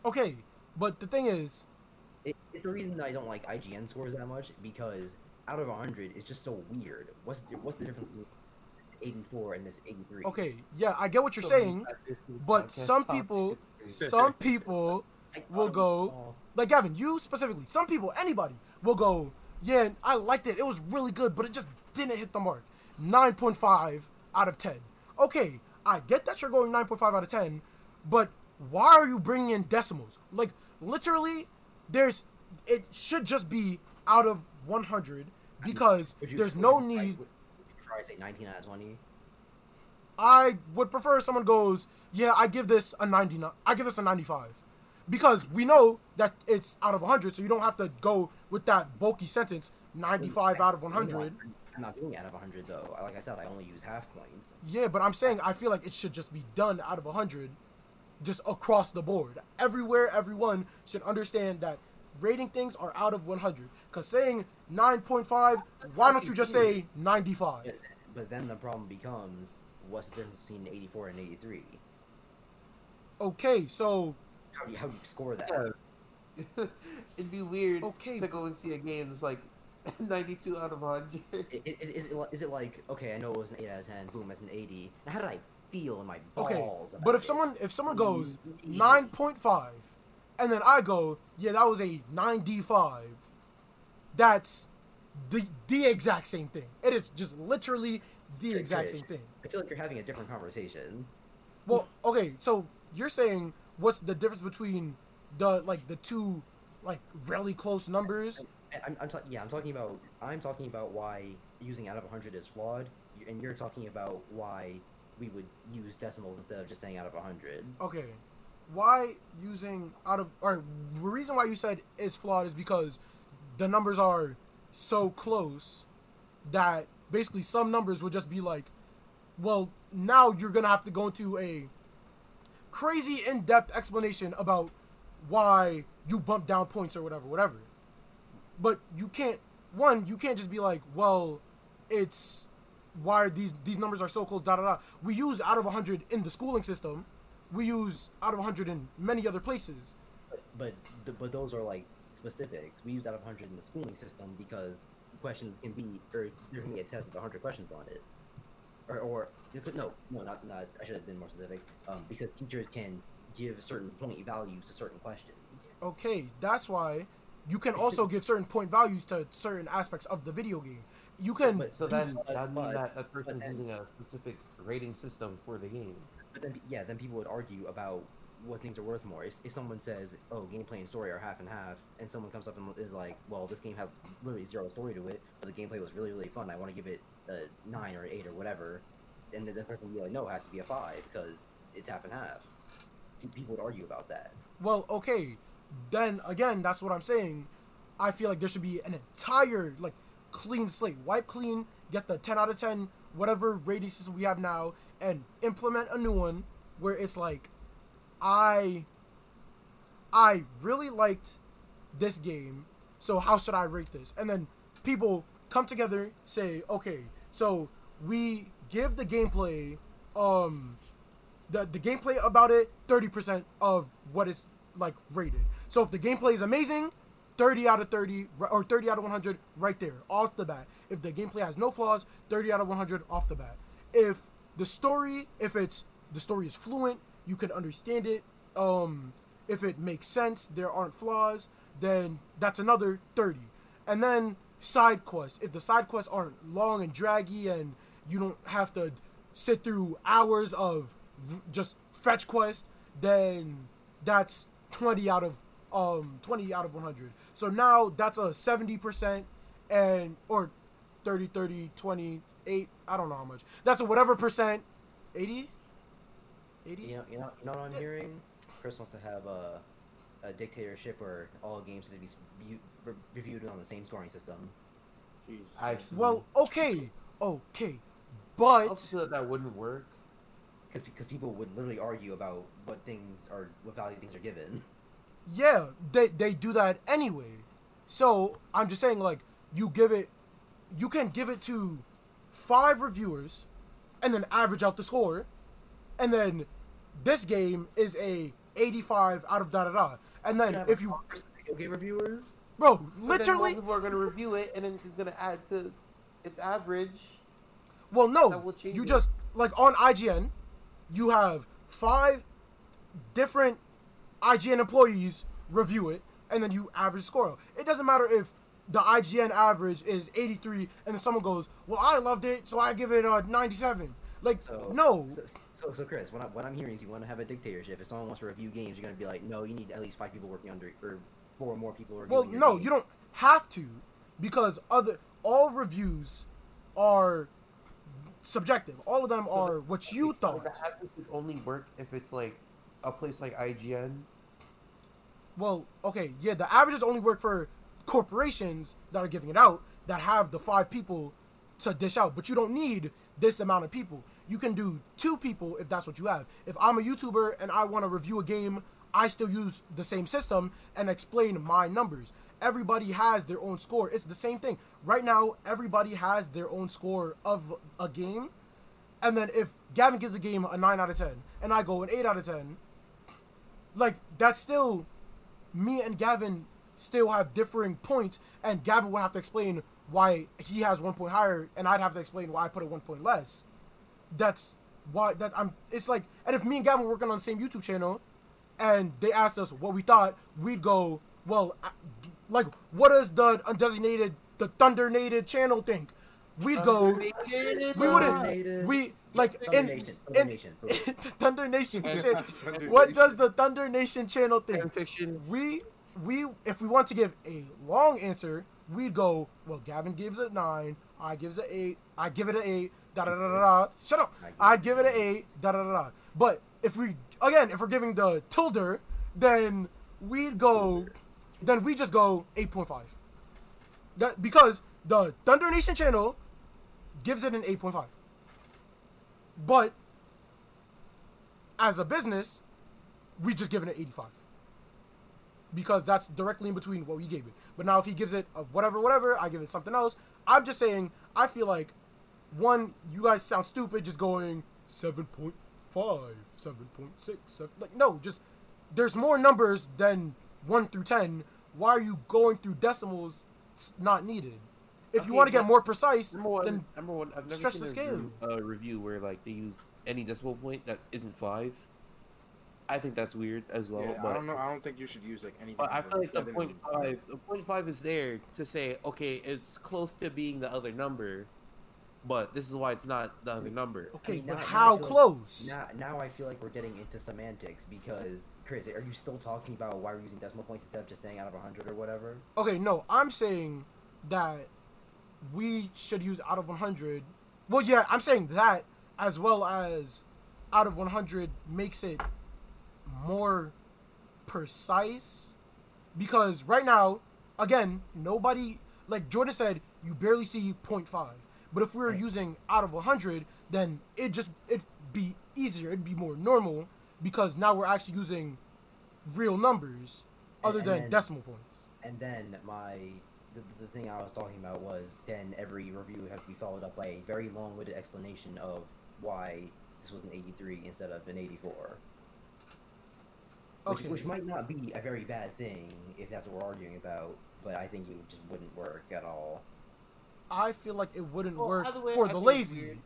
okay, but the thing is,
It, it- the reason I don't like IGN scores that much because out of 100 is just so weird. What's the, what's the difference between 84 and this 83?
okay, yeah, I get what you're
So
saying. but some people- Some people, will go-
oh,
like Gavin, you specifically, some people, anybody will go, yeah, I liked it. It was really good, but it just didn't hit the mark. 9.5 out of 10. Okay, I get that you're going 9.5 out of 10, but why are you bringing in decimals? Like, literally, there's, it should just be out of 100 because
would you-
there's no
you
need.
Would you try to say 19 out of 20?
I would prefer someone goes, yeah, I give this a 99. I give this a 95. Because we know that it's out of 100, so you don't have to go with that bulky sentence, 95 out of 100.
I'm not doing it out of 100 though. Like I said, I only use half points.
Yeah, but I'm saying I feel like it should just be done out of 100, just across the board. Everywhere, everyone should understand that rating things are out of 100. Because saying 9.5, why don't you just say 95?
But, but then the problem becomes, what's the difference between 84 and 83?
Okay, so
How do you, how do you score that?
Yeah. It'd be weird
Okay.
to go and see a game that's like 92 out of 100.
I- i- Is, is, it, it like, okay, I know it was an 8 out of 10, boom, it's an 80. Now, how did I feel in my balls?
Okay,
about
but if
it?
someone if someone goes
Mm,
nine point five, and then I go, yeah, that was a ninety five. That's the the exact same thing. It is just literally the exact same thing.
I feel like you're having a different conversation.
Well, okay, so you're saying what's the difference between the like the two like really close numbers?
I'm, I'm talking. Yeah, I'm talking about. I'm talking about why using out of 100 is flawed, and you're talking about why we would use decimals instead of just saying out of 100.
Okay, why using out of or the reason why you said is flawed is because the numbers are so close that basically some numbers would just be like, well, now you're gonna have to go into a crazy in-depth explanation about why you bump down points or whatever, whatever. But you can't. One, you can't just be like, well, it's why these these numbers are so close. Da da da. We use out of 100 in the schooling system. We use out of 100 in many other places.
But but but those are like specifics. We use out of 100 in the schooling system because questions can be, or there can be a test with 100 questions on it. Or, or you could- no, no, not, not. I should have been more specific. Um, because teachers can give certain point values to certain questions.
Okay, that's why you can also give certain point values to certain aspects of the video game. You can
But-
So then that
means
that that person's
then-
using a specific rating system for the game.
But then, yeah, then people would argue about what things are worth more. If, if someone says, "Oh, gameplay and story are half and half," and someone comes up and is like, "Well, this game has literally zero story to it, but the gameplay was really, really fun. I want to give it a nine or eight or whatever," and then the person would be like, "No, it has to be a five because it's half and half." People would argue about that.
Well, okay, then again, that's what I'm saying. I feel like there should be an entire like clean slate, wipe clean, get the 10 out of 10, whatever rating system we have now, and implement a new one where it's like, I, I really liked this game, so how should I rate this? And then people come together, say, okay, so we give the gameplay, um, the the gameplay about it 30% of what it's like rated. So if the gameplay is amazing, 30 out of 30 or 30 out of 100 right there off the bat. If the gameplay has no flaws, 30 out of 100 off the bat. If the story, if it's the story is fluent, you can understand it. Um if it makes sense, there aren't flaws, then that's another 30. And then side quests. If the side quests aren't long and draggy and you don't have to sit through hours of just fetch quest, then that's 20 out of um 20 out of 100. So now that's a 70% and or 30 30 28 I don't know how much. That's a whatever percent 80 80
You know, you know, you know what I'm hearing? Chris wants to have a, a dictatorship where all games need to be s- view- re- reviewed on the same scoring system.
Jeez.
Well, okay. Okay.
but I
But
also feel that that wouldn't work.
Because because people would literally argue about what things are, what value things are given.
yeah, they they do that anyway. So I'm just saying, like, you give it, you can give it to five reviewers, and then average out the score, and then this game is a 85 out of da da da. And then if you,
video game reviewers,
bro,
But then
literally,
people are gonna review it, and then it's gonna add to its average.
well, no,
that will change
you
it.
just like on IGN, you have five different IGN employees review it, and then you average score. It doesn't matter if the IGN average is 83, and then someone goes, "Well, I loved it, so I give it a 97." Like,
so
no,
So, so, so Chris, what, I, what I'm hearing is you want to have a dictatorship. If someone wants to review games, you're gonna be like, no, you need at least five people working under, or four or more people reviewing.
well,
your
no,
game."
you don't have to, because other all reviews are subjective. All of them
So
are what you
So
thought.
the average would only work if it's like a place like IGN.
Well, okay, yeah, the averages only work for corporations that are giving it out that have the five people to dish out, but you don't need this amount of people. You can do two people if that's what you have. If I'm a YouTuber and I want to review a game, I still use the same system and explain my numbers. Everybody has their own score. It's the same thing. Right now, everybody has their own score of a game. And then if Gavin gives a game a 9 out of 10 and I go an 8 out of 10, like that's still me and Gavin still have differing points, and Gavin would have to explain why he has one point higher, and I'd have to explain why I put it one point less. That's why that I'm. It's like, and if me and Gavin were working on the same YouTube channel, and they asked us what we thought, we'd go, well, I- like, what does the undesignated, the Thundernated channel think? We'd go, we wouldn't, we like
Thunder
in
Nation, Thunder
in
Nation.
Thunder Nation. channel- what does the Thunder Nation channel think? We we if we want to give a long answer, we'd go, well, Gavin gives it nine, I gives it eight, I give it an eight, da da da da da. Shut up. I'd give it an eight, da da da da. But if we again, if we're giving the tilde, then we'd go then we just go eight point five. That because the Thunder Nation channel gives it an eight point five. But as a business, we just give it an 85 because that's directly in between what we gave it. But now if he gives it a whatever, whatever, I give it something else. I'm just saying, I feel like one, you guys sound stupid just going 7.5, 7.6, 7, like no, just there's more numbers than 1 through 10, why are you going through decimals? It's not needed. If you want to get more precise,
Number one,
then
number one, I've never
stretch
seen
the
a review, a uh, review where like they use any decimal point that isn't five. I think that's weird as well.
yeah,
but
I don't know. I don't think you should use like anything.
But I
other
feel like the point five, the point five is there to say, okay, it's close to being the other number, but this is why it's not the other number.
okay,
mean,
but
now- now I
how
like-
close?
Now, now I feel like we're getting into semantics because Chris, are you still talking about why we're using decimal points instead of just saying out of 100 or whatever?
Okay, no, I'm saying that we should use out of 100. Well, yeah, I'm saying that as well as out of 100 makes it more precise because right now, again, nobody like Jordan said, you barely see 0.5. But if we were
Right.
using out of 100, then it just it'd be easier, it'd be more normal because now we're actually using real numbers other
And
than
then-
decimal points.
And then my the, the thing I was talking about was then every review would have to be followed up by a very long-winded explanation of why this was an 83 instead of an 84. Which,
Okay.
which might not be a very bad thing if that's what we're arguing about, but I think it just wouldn't work at all.
I feel like it wouldn't
Well,
work
either way,
for
I
the lazy.
weird.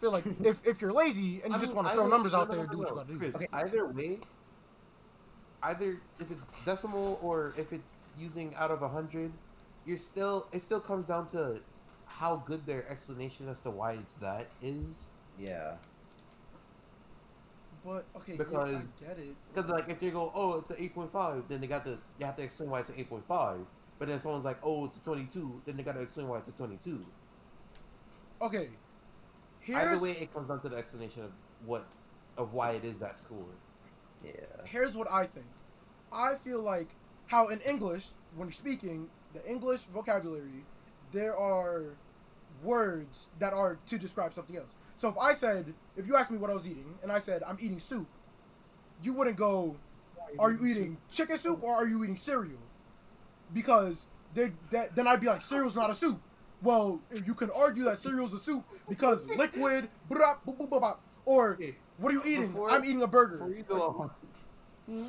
feel like if, if you're lazy and you
I
just want to throw numbers out
no,
there,
no,
do what you
no,
gotta do.
Chris,
Okay.
Either way, either if it's decimal or if it's using out of hundred, you're still it still comes down to how good their explanation as to why it's that is.
Yeah.
But okay,
Because-
I get it.
Because like if you go, oh, it's an eight point five, then they got to you have to explain why it's an eight point five. But then someone's like, oh, it's a twenty two, then they got to explain why it's a twenty two.
Okay,
Either
here's
way, it comes down to the explanation of what of why it is that score.
Yeah.
here's what I think. I feel like how in English, when you're speaking, the English vocabulary, there are words that are to describe something else. So if I said, if you asked me what I was eating, and I said I'm eating soup, you wouldn't go, are you eating chicken soup or are you eating cereal? Because they, that, then I'd be like, cereal's not a soup. Well, you can argue that cereal's a soup because liquid, blah, blah, blah, blah, blah. or what are you eating?
Before-
I'm eating a burger.
before you go on, hmm?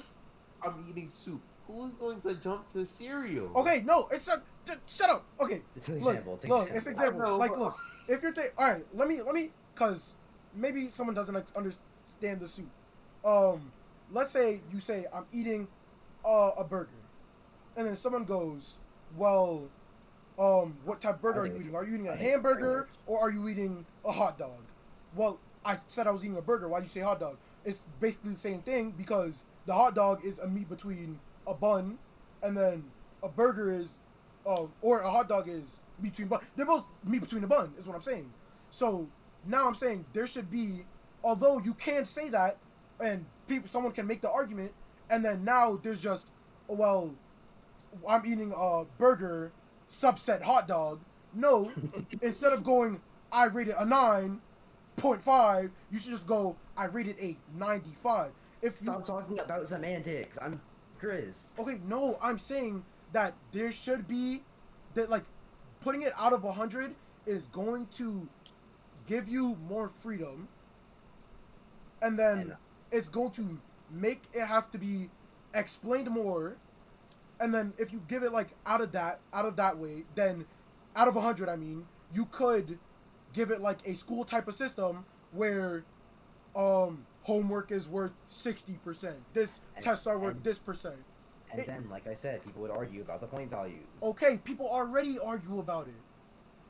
I'm eating soup. Who's going to jump to cereal?
Okay, no, it's a t- shut up. Okay,
It's an
look,
example. It's an
look,
example.
it's an example.
Know,
like, look, if you're th- all right, let me let me cause maybe someone doesn't like, understand the soup. Um, let's say you say I'm eating uh, a burger, and then someone goes, well, um, what type of burger are you eating? Are you eating a hamburger or are you eating a hot dog? Well, I said I was eating a burger. Why do you say hot dog? It's basically the same thing because the hot dog is a meat between a bun, and then a burger is, uh, or a hot dog is between bun. They're both meat between the bun, is what I'm saying. So now I'm saying there should be, although you can say that, and people, someone can make the argument, and then now there's just, oh, well, I'm eating a burger, subset hot dog. No, instead of going, I rated a nine point five, you should just go, I rated a ninety five. If you
Stop talking about semantics. I'm Chris.
Okay, no, I'm saying that there should be that like putting it out of 100 is going to give you more freedom and then it's going to make it have to be explained more and then if you give it like out of that out of that way then out of 100 I mean you could give it like a school type of system where um homework is worth 60% this
And-
tests are worth
and-
this percent
And
It-
then, like I said, people would argue about the point values.
Okay, people already argue about it.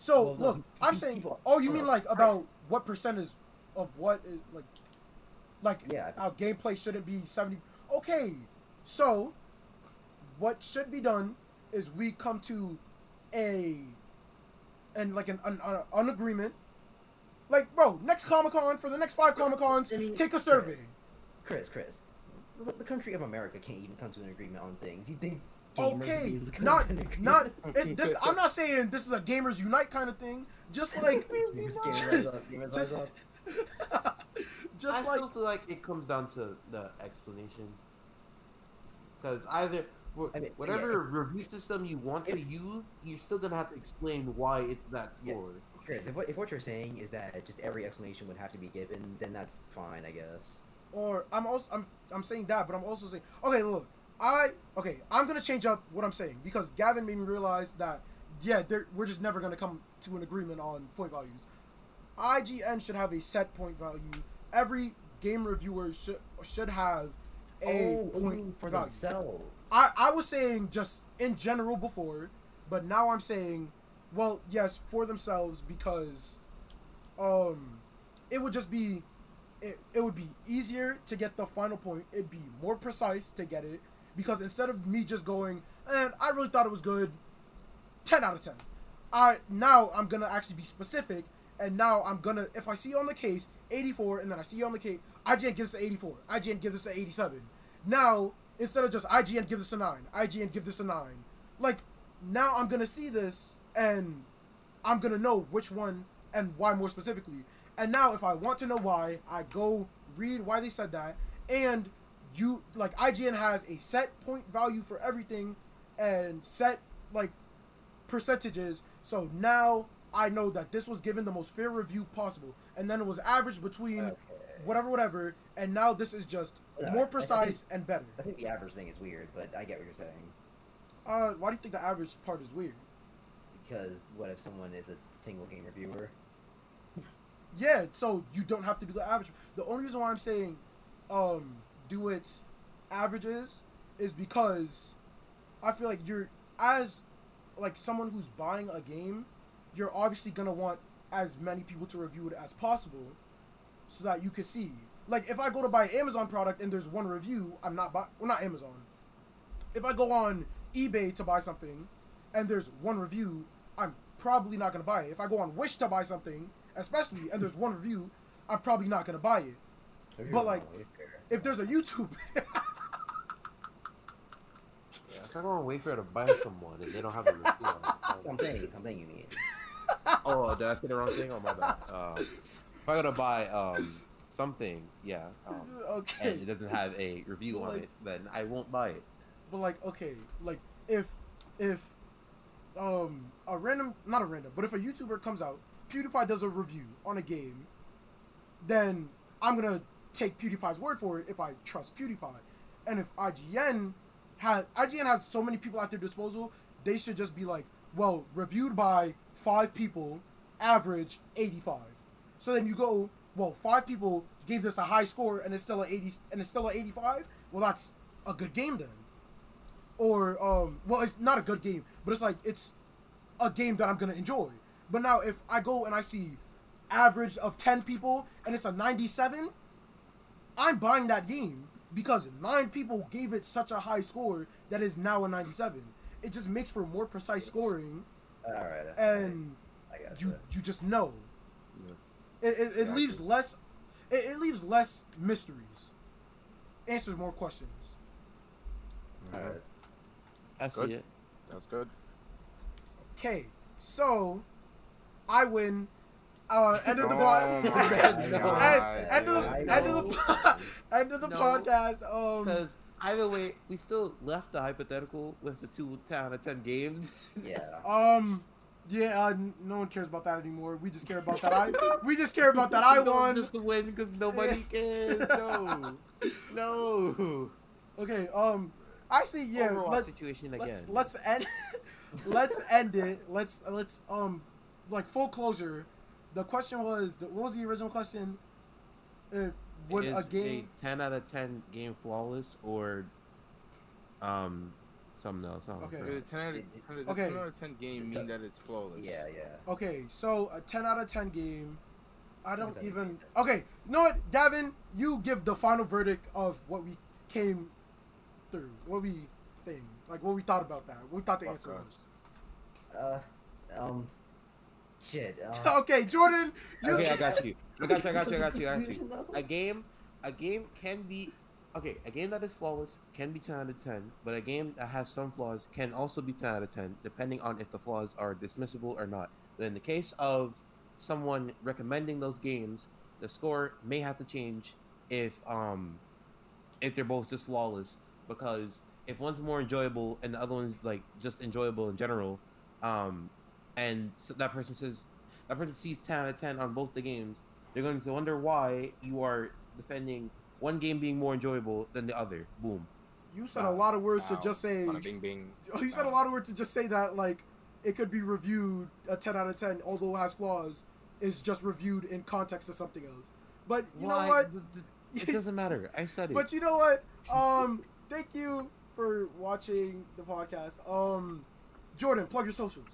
So
Well,
look, I'm saying.
people-
Oh, you mean like about what percent is of what is like, like
Yeah.
our gameplay shouldn't be seventy. Okay, so what should be done is we come to a and like an an, an, an agreement. Like, bro, next Comic Con for the next five Comic Cons,
I mean,
take a survey.
Chris, Chris, the, the country of America can't even come to an agreement on things. You think? Gamers would be
Okay,
able to come
not
to an agreement
not it, this. I'm not saying this is a gamers unite kind of thing. Just like
Gamers, gamers rise up, gamers
just, just
I
like
still feel like it comes down to the explanation. Because either
I mean,
whatever
yeah,
review system you want to use, you're still gonna have to explain why it's that
Yeah.
score.
Chris, if what, if what you're saying is that just every explanation would have to be given, then that's fine, I guess.
or I'm also I'm I'm saying that, but I'm also saying okay, look, I okay. I'm gonna change up what I'm saying because Gavin made me realize that yeah, they're- we're just never gonna come to an agreement on point values. IGN should have a set point value. Every game reviewer should should have a
oh,
point
for
value.
themselves.
I, I was saying just in general before, but now I'm saying, well, yes, for themselves because, um, it would just be, it, it would be easier to get the final point. It'd be more precise to get it because instead of me just going, and I really thought it was good, ten out of ten. I now I'm gonna actually be specific, and now I'm gonna if I see on the case 84, and then I see on the case IGN gives it 84, IGN gives it 87. Now instead of just IGN give this a nine, IGN give this a nine. Like now I'm gonna see this and I'm gonna know which one and why more specifically. And now if I want to know why, I go read why they said that. And you like IGN has a set point value for everything and set like percentages. So now I know that this was given the most fair review possible. And then it was averaged between
Okay.
whatever, whatever. And now this is just more
I think-
precise and better.
I think the average thing is weird, but I get what you're saying.
Uh, why do you think the average part is weird?
Because what if someone is a single game reviewer?
Yeah, so you don't have to do the average. The only reason why I'm saying, um, do it averages is because I feel like you're as like someone who's buying a game, you're obviously gonna want as many people to review it as possible, so that you can see. Like if I go to buy an Amazon product and there's one review, I'm not buy. Well, not Amazon. If I go on eBay to buy something, and there's one review, I'm probably not gonna buy it. If I go on Wish to buy something, especially, and there's one review, I'm probably not gonna buy it. But, like, If there's a YouTube,
Yeah, if I go on Wayfair to buy someone and they don't have a review on it,
something, something you need.
Oh, did I say the wrong thing? Oh my bad. Uh, if I gotta buy um something, yeah, um,
okay,
and it doesn't have a review on it, then I won't buy it.
but like, okay, like if if um a random, not a random, but if a YouTuber comes out, PewDiePie does a review on a game, then I'm gonna take PewDiePie's word for it if I trust PewDiePie, and if IGN has IGN has so many people at their disposal, they should just be like, well, reviewed by five people, average 85. So then you go, well, five people gave this a high score and it's still a 80 and it's still a 85. Well, that's a good game then. Or um, well, it's not a good game, but it's like it's a game that I'm gonna enjoy. But now if I go and I see average of 10 people and it's a 97, I'm buying that game because nine people gave it such a high score that is now a 97. It just makes for more precise scoring
All right.
and
I got
you you just know.
Yeah.
It, it, it
Gotcha.
leaves less it, it leaves less mysteries. Answers more questions.
All right.
I see
Good.
it.
That's good.
Okay, so I win. Uh, end of the
Oh
pod-
my
end, end of the
I
end of the po- end of the
No.
podcast. Um,
Because either way, we still left the hypothetical with the two 10 out of 10 games.
Yeah.
um, yeah. Uh, no one cares about that anymore. We just care about that. I we just care about that. I
We don't
won.
Just to win because nobody cares. No. No.
Okay. Um, actually, yeah.
Overwatch
Let's
situation again.
let's let's end let's end it. Let's let's um like full closure. The question was what was the original question? If would
Is
a game
10 out of 10 game flawless or um something else?
Okay.
know.
Does a 10 out of,
It-
10,
Okay.
10 out of 10 game mean that it's flawless?
Yeah, yeah.
Okay, so a 10 out of 10 game. I don't even. Okay, you know what, Davin? You give the final verdict of what we came through. What we think. Like, what we thought about that. What we thought the answer was.
Uh, um, shit. Uh,
okay, Jordan. You
Okay, I got you. I got you. I got you. I got you. I got you. A game, a game can be okay. A game that is flawless can be 10 out of 10, but a game that has some flaws can also be 10 out of 10, depending on if the flaws are dismissible or not. But in the case of someone recommending those games, the score may have to change if um if they're both just flawless. Because if one's more enjoyable and the other one's like just enjoyable in general, um, and so that person says that person sees 10 out of 10 on both the games, they're going to wonder why you are defending one game being more enjoyable than the other. Boom.
You said a lot of words
Wow.
to just say.
Bada Bing bing.
You said a lot of words to just say that like it could be reviewed a ten out of ten, although it has flaws. Is just reviewed in context of something else. But you know what?
Th- th- It doesn't matter. I said it.
But you know what? Um, thank you for watching the podcast. Um, Jordan, plug your socials.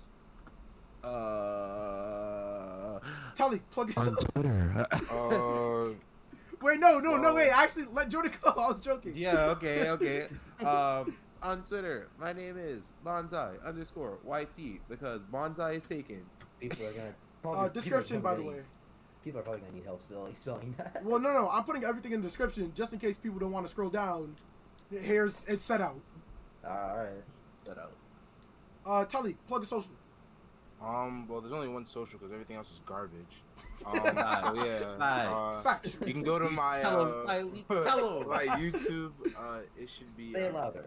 Uh,
Tully, plug your
on. Twitter.
Uh,
Wait, no, no, no,
Well-
wait. Actually, let Jordan go. I was joking.
yeah. Okay. Okay. Um, on Twitter, my name is Bonzai underscore yt because Bonzai is taken.
People are gonna.
Uh,
Probably, people
description, by the way.
People are probably gonna need help spelling spelling that.
Well, no, no. I'm putting everything in the description just in case people don't want to scroll down. Here's it's set out.
All right. set out.
Uh, Tully, plug your social.
Um. Well, there's only one social because everything else is garbage. Um. So yeah. Uh, you can go to my
Tell 'em,
uh,
I- tell 'em.
my YouTube. Uh, it should be.
Say it
uh,
louder.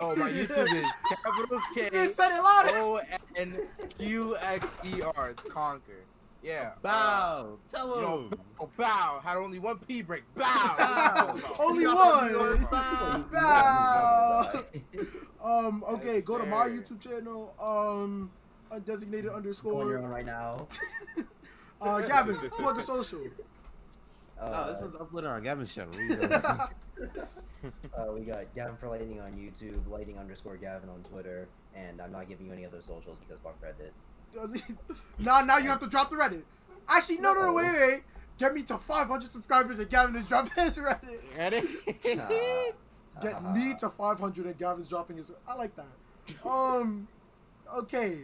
Oh, my YouTube is capital
You
K
said it louder.
O N Q X E R. It's Conquer. Yeah. uh,
Bow. Tell
Yo,
him.
oh, bow. Had only one P break. Bow.
Bow.
Only one.
Bow.
Bow. Um, okay,
Yes,
go to my. YouTube channel. Um, undesignated underscore.
your own right now.
Uh, Gavin, plug the social.
Oh,
Uh,
this one's uploaded on Gavin's channel. What are you doing?
uh, we got Gavin for Lightning on YouTube, Lightning underscore Gavin on Twitter, and I'm not giving you any other socials because fuck Reddit.
now, now you have to drop the Reddit. Actually, no, no, no, wait, wait, wait. Get me to 500 subscribers and Gavin is dropping his Reddit.
Ready?
Get me to 500 and Gavin's dropping his. I like that. Um, okay.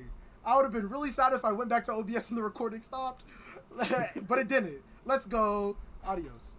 I would have been really sad if I went back to OBS and the recording stopped, but it didn't. Let's go. Adios.